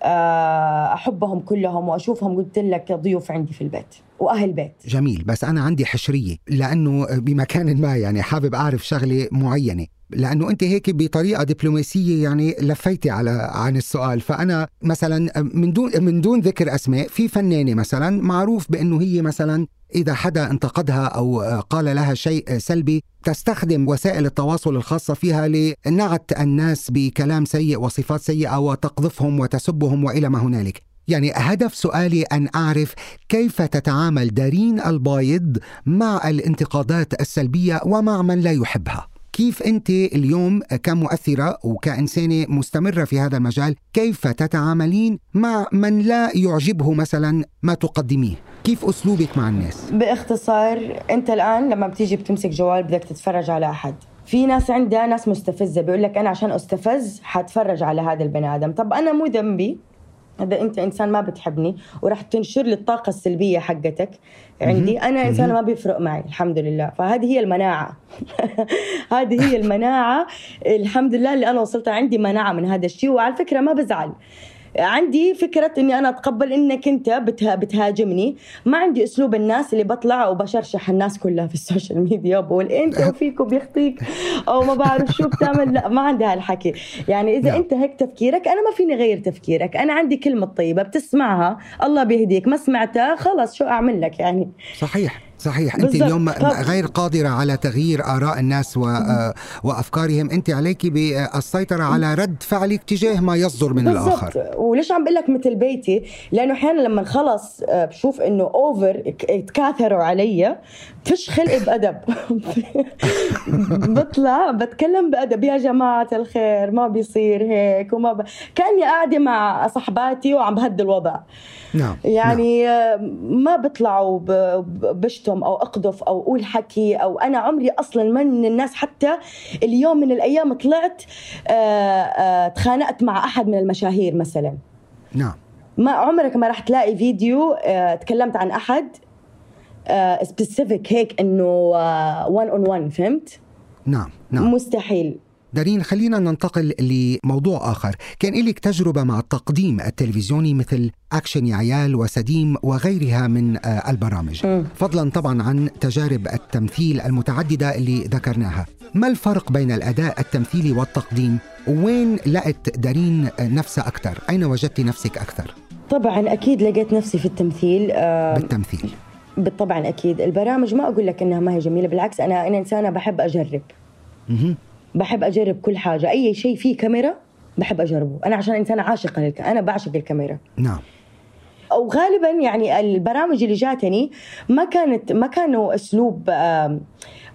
آه، أحبهم كلهم وأشوفهم قلت لك ضيوف عندي في البيت وأهل بيت. جميل. بس أنا عندي حشرية لأنه بمكان ما يعني حابب أعرف شغلة معينة. لأنه أنت هيك بطريقة دبلوماسية يعني لفيتي على عن السؤال. فأنا مثلا من دون من دون ذكر أسماء في فنانة مثلا معروف بأنه هي مثلا إذا حدا انتقدها أو قال لها شيء سلبي تستخدم وسائل التواصل الخاصة فيها لنعت الناس بكلام سيء وصفات سيئة وتقذفهم وتسبهم وإلى ما هنالك. يعني هدف سؤالي أن أعرف كيف تتعامل دارين البايض مع الانتقادات السلبية ومع من لا يحبها. كيف أنت اليوم كمؤثرة وكإنسانة مستمرة في هذا المجال كيف تتعاملين مع من لا يعجبه مثلا ما تقدميه؟ كيف أسلوبك مع الناس؟ باختصار أنت الآن لما بتيجي بتمسك جوال بدك تتفرج على أحد. في ناس عندها ناس مستفزة بيقول لك أنا عشان أستفز حتفرج على هذا البني آدم. طب أنا مو ذنبي. هذا أنت إنسان ما بتحبني وراح تنشر لي الطاقة السلبية حقتك. عندي أنا إنسان ما بيفرق معي الحمد لله. فهذه هي المناعة. هذه هي المناعة. الحمد لله اللي أنا وصلت عندي مناعة من هذا الشيء وعلى فكرة ما بزعل. عندي فكرة إني أنا أتقبل إنك أنت بتها بتهاجمني. ما عندي أسلوب الناس اللي بطلع وبشرشح الناس كلها في ال social media. بقول أنت وفيك وبيخطيك أو ما بعرف شو بتعمل. لا ما عندي هالحكي. يعني إذا نعم. أنت هيك تفكيرك أنا ما فيني غير تفكيرك. أنا عندي كلمة طيبة بتسمعها. الله بيهديك. ما سمعتها خلص شو أعمل لك يعني؟ صحيح. صحيح. أنت. اليوم غير قادرة على تغيير آراء الناس و... آه، وأفكارهم. أنت عليك بالسيطرة على رد فعلك تجاه ما يصدر من الآخر. بالضبط وليش عم بقول لك مثل بيتي؟ لأنه أحيانا لما خلص آه، بشوف إنه اوفر تكاثروا علي فيش خلق بأدب. بطلع بتكلم بأدب. يا جماعة الخير ما بيصير هيك وما ب... كأني قاعدة مع صحباتي وعم بهدي الوضع. نعم نعم. يعني آه، ما بطلعوا ب- ب- بشتم أو أقذف أو أقول حكي أو أنا عمري أصلا ما من الناس حتى اليوم من الأيام طلعت آه، آه، تخانقت مع أحد من المشاهير مثلا. نعم. ما عمرك ما راح تلاقي فيديو آه، تكلمت عن أحد specific هيك إنه 1 on 1 فهمت؟ نعم نعم. مستحيل. دارين خلينا ننتقل لموضوع آخر. كان لك تجربة مع التقديم التلفزيوني مثل أكشن يا عيال وسديم وغيرها من آه، البرامج. مم. فضلا طبعا عن تجارب التمثيل المتعددة اللي ذكرناها. ما الفرق بين الأداء التمثيلي والتقديم؟ وين لقت دارين نفسها أكثر أين وجدت نفسك أكثر طبعا أكيد لقيت نفسي في التمثيل آه، بالتمثيل. طبعا أكيد. البرامج ما أقول لك إنها ما هي جميلة بالعكس أنا أنا إنسانة بحب أجرب. بحب أجرب كل حاجة. أي شيء فيه كاميرا بحب أجربه. أنا عشان إنسانة عاشقة للك أنا بعشق الكاميرا. نعم. أو غالبا يعني البرامج اللي جاتني ما كانت ما كانوا أسلوب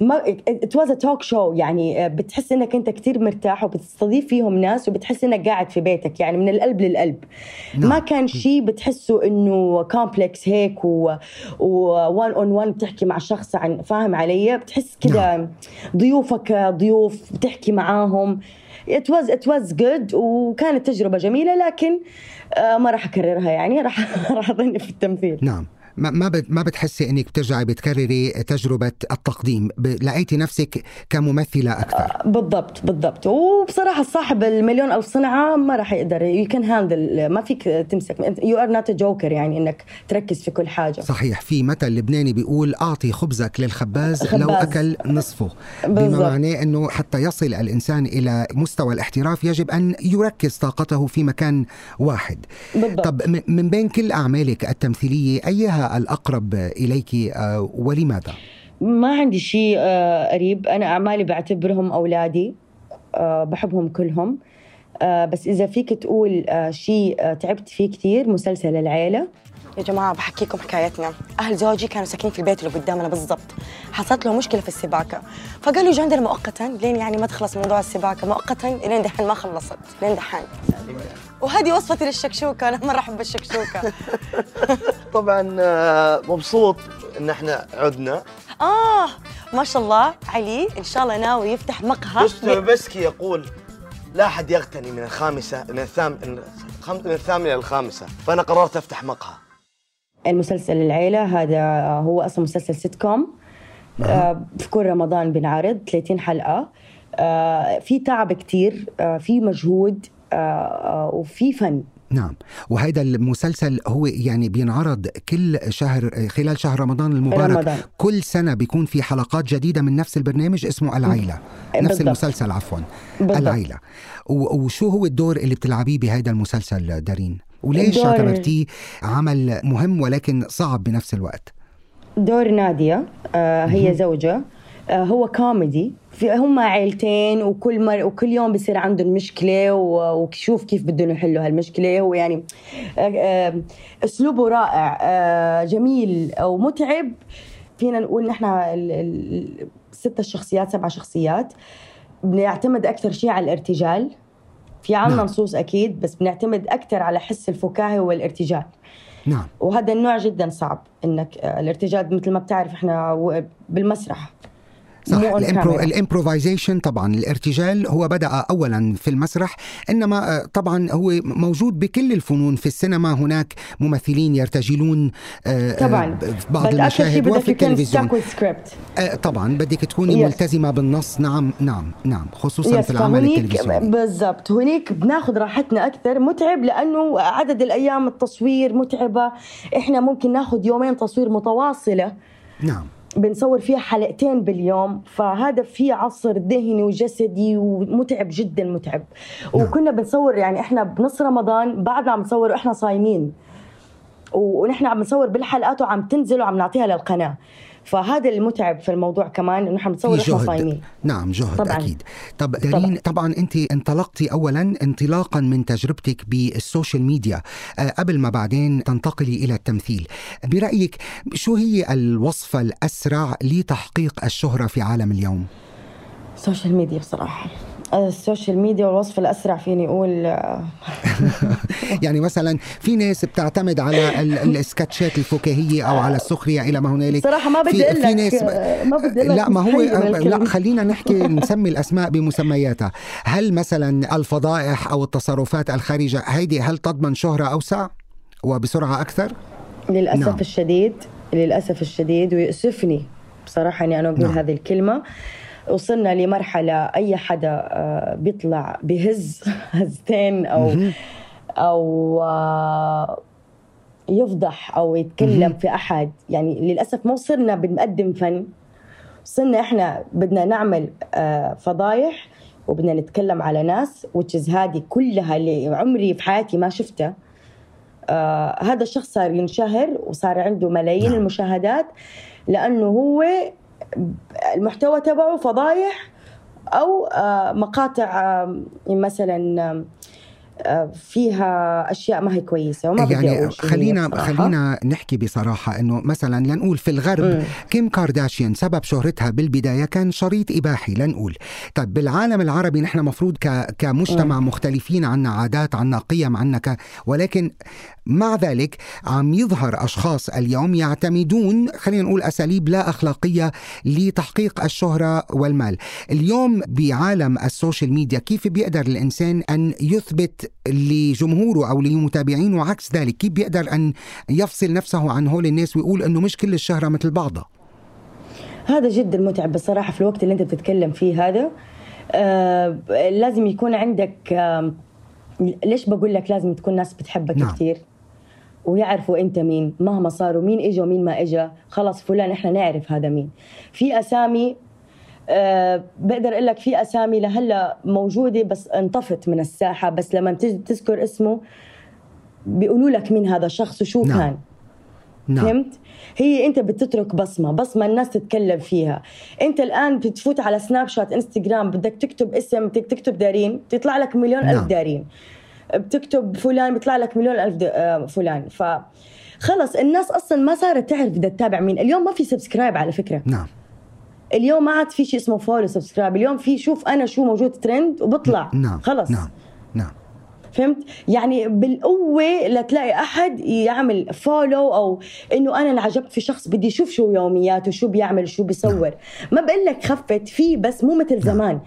ما ات واز توك شو يعني آه، بتحس إنك أنت كتير مرتاح وبتستضيف فيهم ناس وبتحس إنك قاعد في بيتك يعني من القلب للقلب. نعم. ما كان شيء بتحسه إنه complex هيك و one on one بتحكي مع شخص عن فاهم علي؟ بتحس كده ضيوفك ضيوف بتحكي معاهم. It was it was good وكانت تجربة جميلة لكن آه، ما راح أكررها يعني راح راح أظني في التمثيل. نعم. ما ما بت- ما بتحسي إنك بترجعي بتكرري تجربة التقديم؟ لقيتي نفسك كممثلة أكثر. بالضبط بالضبط. وبصراحة صاحب المليون ألف صنعة ما راح يقدر you can handle ما فيك تمسك you are not joker يعني إنك تركز في كل حاجة. صحيح في مثل لبناني بيقول أعطي خبزك للخباز لو خباز. أكل نصفه. بما بالضبط. معناه إنه حتى يصل الإنسان إلى مستوى الاحتراف يجب أن يركز طاقته في مكان واحد. بالضبط. طب من بين كل أعمالك التمثيلية أيها الأقرب إليك آه، ولماذا؟ ما عندي شيء آه، قريب. أنا أعمالي بعتبرهم أولادي آه، بحبهم كلهم. بس إذا فيك تقول شيء تعبت فيه كثير مسلسل العيلة. يا جماعة بحكيكم حكايتنا. أهل زوجي كانوا ساكنين في البيت اللي قدامنا بالضبط. حصلت له مشكلة في السباكة. فقالوا يجوا عندنا مؤقتا. لين يعني ما تخلص موضوع السباكة؟ مؤقتا لين دحين ما خلصت. لين دحين. وهذه وصفتي للشكشوكة. أنا مرة أحب الشكشوكة طبعا آه، مبسوط إن إحنا عدنا. آه ما شاء الله. علي إن شاء الله ناوي يفتح مقهى. مستر بسكي يقول لا أحد يغتني من الخامسة من الثام من الثامنة للخامسة. فأنا قررت أفتح مقهى. المسلسل العيلة هذا هو أصلا مسلسل سيت كوم في كل رمضان بنعرض 30 حلقة. آه، في تعب كتير آه، في مجهود آه، وفي فن. نعم. وهذا المسلسل هو يعني بينعرض كل شهر خلال شهر رمضان المبارك. رمضان. كل سنة بيكون في حلقات جديدة من نفس البرنامج اسمه العيلة. نفس بالضبط. المسلسل عفوا. بالضبط. العيلة. وشو هو الدور اللي بتلعبيه بهذا المسلسل دارين؟ وليش اعتبرتيه عمل مهم ولكن صعب بنفس الوقت؟ دور نادية آه، هي زوجة. آه، هو كوميدي. في هم عيلتين وكل مر وكل يوم بصير عندهم مشكلة و- وشوف كيف بدهم يحلوا هالمشكلة. ويعني آه، آه، أسلوبه رائع جميل ومتعب فينا نقول نحن ال- ال- ست الشخصيات سبع شخصيات. بنعتمد أكثر شيء على الارتجال. في عنا نعم. نصوص أكيد بس بنعتمد أكثر على حس الفكاهة والارتجال. نعم. وهذا النوع جدا صعب إنك آه، الارتجال مثل ما بتعرف إحنا بالمسرح. صح الـ impro comme ça. ال improvisation طبعا الارتجال هو بدأ اولا في المسرح إنما آه، طبعا هو موجود بكل الفنون في السينما هناك ممثلين يرتجلون آه، آه، طبعا. بعض المشاهد بدك وفي التلفزيون. طبعا بدك تكوني Yes. ملتزمة بالنص. نعم نعم نعم خصوصا يس في العمل التلفزيوني. بالضبط. هنيك بناخذ راحتنا أكثر. متعب لأنه عدد الأيام التصوير متعبة. إحنا ممكن ناخذ يومين تصوير متواصلة. نعم. بنصور فيها حلقتين باليوم فهذا فيه عصر ذهني وجسدي ومتعب جدا متعب. وكنا بنصور يعني إحنا بنص رمضان بعدنا عم نصور وإحنا صايمين. ونحن عم نصور بالحلقات وعم تنزل وعم نعطيها للقناة. فهذا المتعب في الموضوع كمان إنه نحن بنصور جهد. صايمين. نعم جهد طبعاً. أكيد. طب دارين طبعا أنت انطلقتي اولا انطلاقا من تجربتك بالسوشيال ميديا. آه، قبل ما بعدين تنتقلي إلى التمثيل برأيك شو هي الوصفه الأسرع لتحقيق الشهرة في عالم اليوم؟ ال social media بصراحة. ال social media والوصف الأسرع فيني أقول آه، يعني مثلا في ناس بتعتمد على ال- السكتشات الفكاهية أو على السخرية إلى ما هنالك صراحة ما بدي أقول في لك- ناس ما بدي لا ما هو من لا. خلينا نحكي نسمي الأسماء بمسمياتها هل مثلا الفضائح أو التصرفات الخارجه هيدي هل تضمن شهرة أوسع وبسرعة أكثر للأسف نعم. الشديد للأسف الشديد ويؤسفني بصراحه إني أنا أقول. نعم. هذه الكلمة وصلنا لمرحلة أي حدا آه، بيطلع بهز هزتين أو أو آه، يفضح أو يتكلم في أحد يعني للأسف ما صرنا بنقدم فن صرنا إحنا بدنا نعمل آه، فضايح وبدنا نتكلم على ناس is هذه كلها اللي عمري في حياتي ما شفتها آه هذا الشخص صار ينشهر وصار عنده ملايين. نعم. المشاهدات لأنه هو المحتوى تبعه فضايح أو آه مقاطع آه مثلا آه فيها أشياء ما هي كويسة وما يعني خلينا. خلينا نحكي بصراحة إنه مثلا لنقول في الغرب مم. كيم كارداشيان سبب شهرتها بالبداية كان شريط إباحي لنقول طيب بالعالم العربي نحن مفروض ك كمجتمع مختلفين عنا عادات عنا قيم عنا ك ولكن مع ذلك عم يظهر أشخاص اليوم يعتمدون خلينا نقول أساليب لا أخلاقية لتحقيق الشهرة والمال اليوم بعالم ال social media كيف بيقدر الإنسان أن يثبت لجمهوره أو لمتابعينه عكس ذلك كيف بيقدر أن يفصل نفسه عن هول الناس ويقول إنه مش كل الشهرة مثل بعضها هذا جدا متعب بصراحة في الوقت اللي أنت بتتكلم فيه هذا آه لازم يكون عندك آه ليش بقول لك لازم تكون ناس بتحبك. نعم. كثير ويعرفوا انت مين مهما صاروا مين اجى ومين ما اجى خلص فلان إحنا نعرف هذا مين في أسامي أه بقدر أقول لك في أسامي لهلأ موجودة بس انطفت من الساحة بس لما تذكر اسمه بيقولوا لك مين هذا الشخص وشو نعم. كان نعم فهمت؟ هي أنت بتترك بصمة، بصمة الناس تتكلم فيها، أنت الآن بتفوت على سناب شات انستغرام بدك تكتب اسم بدك تكتب دارين بيطلع لك مليون نعم. الف دارين بتكتب فلان بيطلع لك مليون ألف آه، فلان. ف خلص الناس أصلا ما صارت تعرف بدها تتابع مين، اليوم ما في subscribe على فكرة، نعم. اليوم ما عاد في شيء اسمه follow subscribe، اليوم في شوف أنا شو موجود ترند وبطلع. نعم. خلص. نعم. فهمت؟ يعني بالقوة لتلاقي أحد يعمل follow أو إنه أنا انعجبت في شخص بدي أشوف شو يومياته شو بيعمل شو بيصور. ما بقول لك خفت فيه بس مو مثل زمان.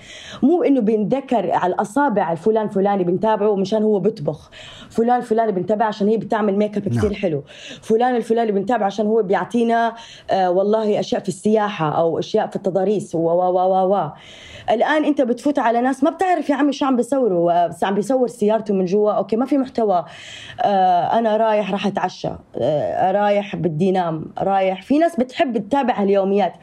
مو إنه بينذكر على الأصابع الفلان فلاني بنتابعه مشان هو بيطبخ فلان فلاني بنتابع عشان هي بتعمل make up كثير نعم. حلو. فلان الفلاني بنتابع عشان هو بيعطينا آه والله أشياء في السياحة أو أشياء في التضاريس. و و و و الآن أنت بتفوت على ناس ما بتعرف يا عمي شو عم بيصوروا عم بيصور سيارته من جوا. okay ما في محتوى. آه أنا رايح راح أتعشى. آه رايح بدي نام. رايح. في ناس بتحب تتابع اليوميات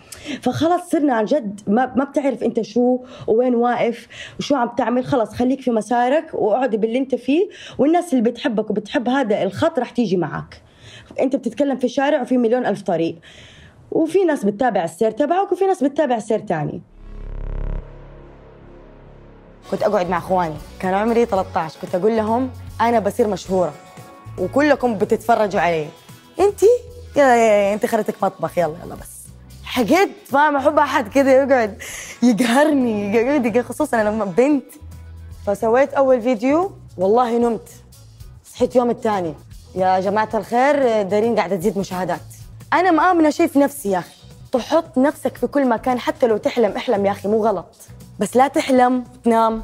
فخلص صرنا عن جد. ما, ما بتعرف أنت شو وين واقف وشو عم تعمل. خلص خليك في مسارك واقعد باللي أنت فيه. والناس اللي بتحبك وبتحب هذا الخط رح تيجي معك أنت بتتكلم في شارع وفي مليون ألف طريق. وفي ناس بتتابع السير تبعك وفي ناس بتتابع سير تاني. كنت أقعد مع أخواني. كان عمري 13 كنت أقول لهم أنا بصير مشهورة وكلكم بتتفرجوا علي. انتي يلا يلا أنت خلتك مطبخ. يلا يلا بس. حقيت فاهمة أحب أحد كده يقعد يقهرني يقعد خصوصا أنا لما بنت. فسويت أول فيديو والله نمت. صحيت يوم الثاني. يا جماعة الخير دارين قاعدة تزيد مشاهدات. أنا مآمنة شيء في نفسي يا أخي. تحط نفسك في كل مكان حتى لو تحلم احلم يا أخي مو غلط. بس لا تحلم تنام.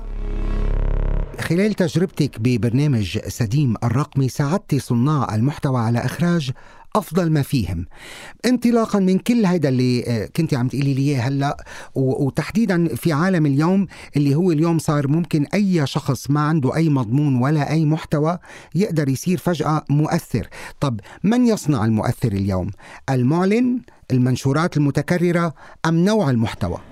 خلال تجربتك ببرنامج سديم الرقمي ساعدت صناع المحتوى على إخراج أفضل ما فيهم. انطلاقا من كل هذا اللي آه، كنت عم تقولي لي إياه هلأ وتحديدا في عالم اليوم اللي هو اليوم صار ممكن أي شخص ما عنده أي مضمون ولا أي محتوى يقدر يصير فجأة مؤثر. طب من يصنع المؤثر اليوم؟ المعلن المنشورات المتكررة أم نوع المحتوى؟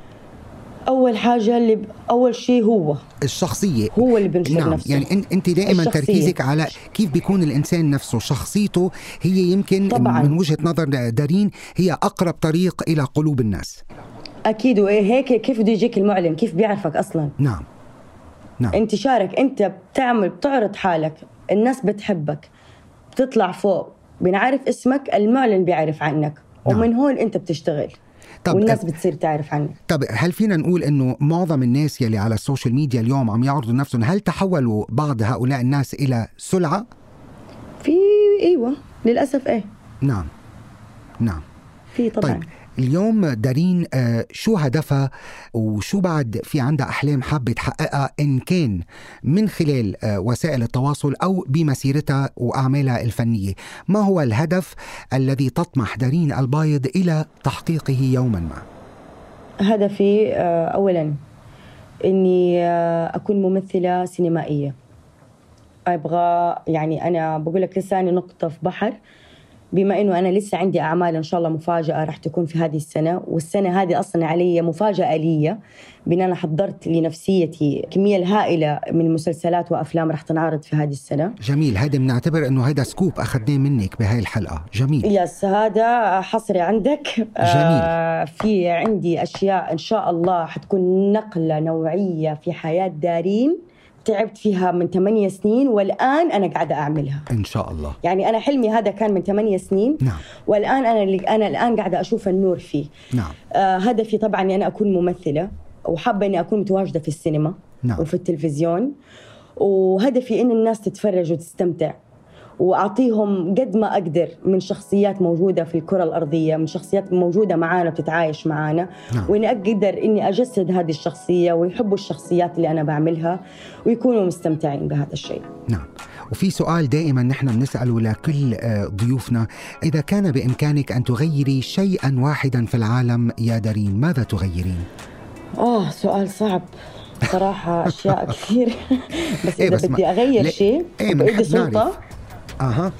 أول حاجة اللي ب... أول شيء هو. الشخصية. هو اللي بنشر نعم نفسه. يعني أنت دائما الشخصية. تركيزك على كيف بيكون الإنسان نفسه شخصيته هي يمكن طبعاً. من وجهة نظر دارين هي أقرب طريق إلى قلوب الناس. أكيد وإيه هيك كيف بده يجيك المعلن كيف بيعرفك أصلا؟ نعم. نعم. انتشارك أنت بتعمل بتعرض حالك الناس بتحبك بتطلع فوق بنعرف اسمك المعلن بيعرف عنك نعم. ومن هون أنت بتشتغل. طب والناس أ- بتصير تعرف عنك طب هل فينا نقول إنه معظم الناس يلي على ال social media اليوم عم يعرضوا نفسهم هل تحولوا بعض هؤلاء الناس إلى سلعة؟ في إيوه للأسف إيه. نعم نعم. في طبعا. طيب اليوم دارين آه، شو هدفها وشو بعد في عندها أحلام حابة تحققها إن كان من خلال آه، وسائل التواصل أو بمسيرتها وأعمالها الفنية، ما هو الهدف الذي تطمح دارين البايض إلى تحقيقه يوما ما؟ هدفي آه، اولا إني آه، أكون ممثلة سينمائية أبغى يعني أنا بقول لك لساني نقطة في بحر بما إنه أنا لسه عندي أعمال إن شاء الله مفاجأة راح تكون في هذه السنة والسنة هذه أصلا علي مفاجأة لي بأن أنا حضرت لنفسيتي كمية الهائله من مسلسلات وأفلام راح تنعرض في هذه السنة. جميل هذا بنعتبر إنه هذا سكوب أخذناه منك بهاي الحلقة، جميل. يس هذا حصري عندك. آه في عندي أشياء إن شاء الله حتكون نقلة نوعية في حياة دارين تعبت فيها من ثمانية سنين والآن أنا قاعدة أعملها. إن شاء الله. يعني أنا حلمي هذا كان من ثمانية سنين. نعم. والآن أنا اللي أنا الآن قاعدة أشوف النور فيه. نعم. آه هدفي طبعا أني أنا أكون ممثلة وحابة أني أكون متواجدة في السينما نعم. وفي التلفزيون. وهدفي إن الناس تتفرج وتستمتع. وأعطيهم قد ما أقدر من شخصيات موجودة في الكرة الأرضية من شخصيات موجودة معانا بتتعايش معانا. نعم. وإني أقدر إني أجسد هذه الشخصية ويحبوا الشخصيات اللي أنا بعملها ويكونوا مستمتعين بهذا الشيء. نعم. وفي سؤال دائما نحن بنسأله لكل آه، ضيوفنا. إذا كان بإمكانك أن تغيري شيئا واحدا في العالم يا دارين ماذا تغيرين؟ آه سؤال صعب. صراحة أشياء كثير. بس إيه إذا بس ما- بدي أغير شيء إيه بإيدي سلطة. أها.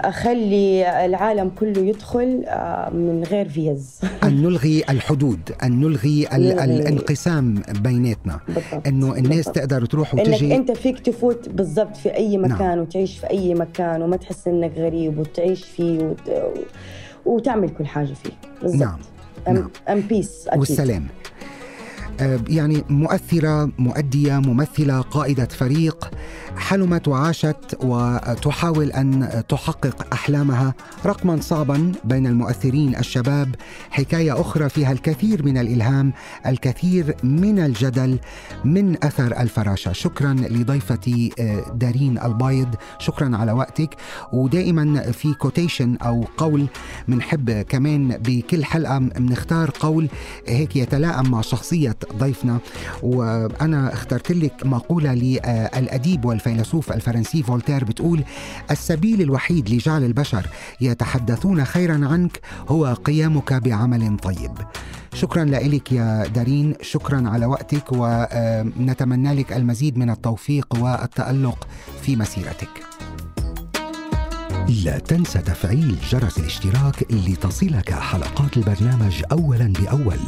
أخلي العالم كله يدخل آه، من غير فيز. أن نلغي الحدود أن نلغي ال- الانقسام بيناتنا. أنه الناس بالضبط. تقدر تروح إنك وتجي. أنت فيك تفوت بالضبط في أي مكان وتعيش في أي مكان وما تحس إنك غريب وتعيش فيه وت... وتعمل كل حاجة فيه. بالضبط. نعم. نعم. أم بيس والسلام. آه، يعني مؤثرة مؤدية ممثلة قائدة فريق. حلمت وعاشت وتحاول أن تحقق أحلامها رقما صعبا بين المؤثرين الشباب. حكاية أخرى فيها الكثير من الإلهام الكثير من الجدل من أثر الفراشة. شكرا لضيفتي آه، دارين البايض. شكرا على وقتك. ودائما في quotation أو قول بنحب كمان بكل حلقة بنختار قول هيك يتلائم مع شخصية ضيفنا. وأنا اخترت لك مقولة للأديب والفيلسوف الفرنسي فولتير بتقول السبيل الوحيد لجعل البشر يتحدثون خيرا عنك هو قيامك بعمل طيب. شكرا لك يا دارين شكرا على وقتك ونتمنى لك المزيد من التوفيق والتألق في مسيرتك. لا تنسى تفعيل جرس الاشتراك لتصلك حلقات البرنامج أولا بأول.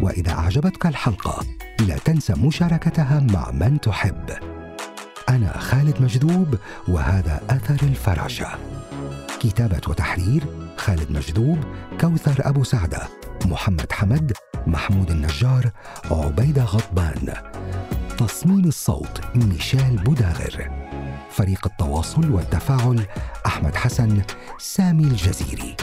وإذا أعجبتك الحلقة لا تنسى مشاركتها مع من تحب. أنا خالد مجذوب وهذا أثر الفراشة. كتابة وتحرير خالد مجذوب كوثر أبو سعدة محمد حمد محمود النجار عبيدة غضبان. تصميم الصوت ميشيل بوداغر. فريق التواصل والتفاعل أحمد حسن سامي الجزيري.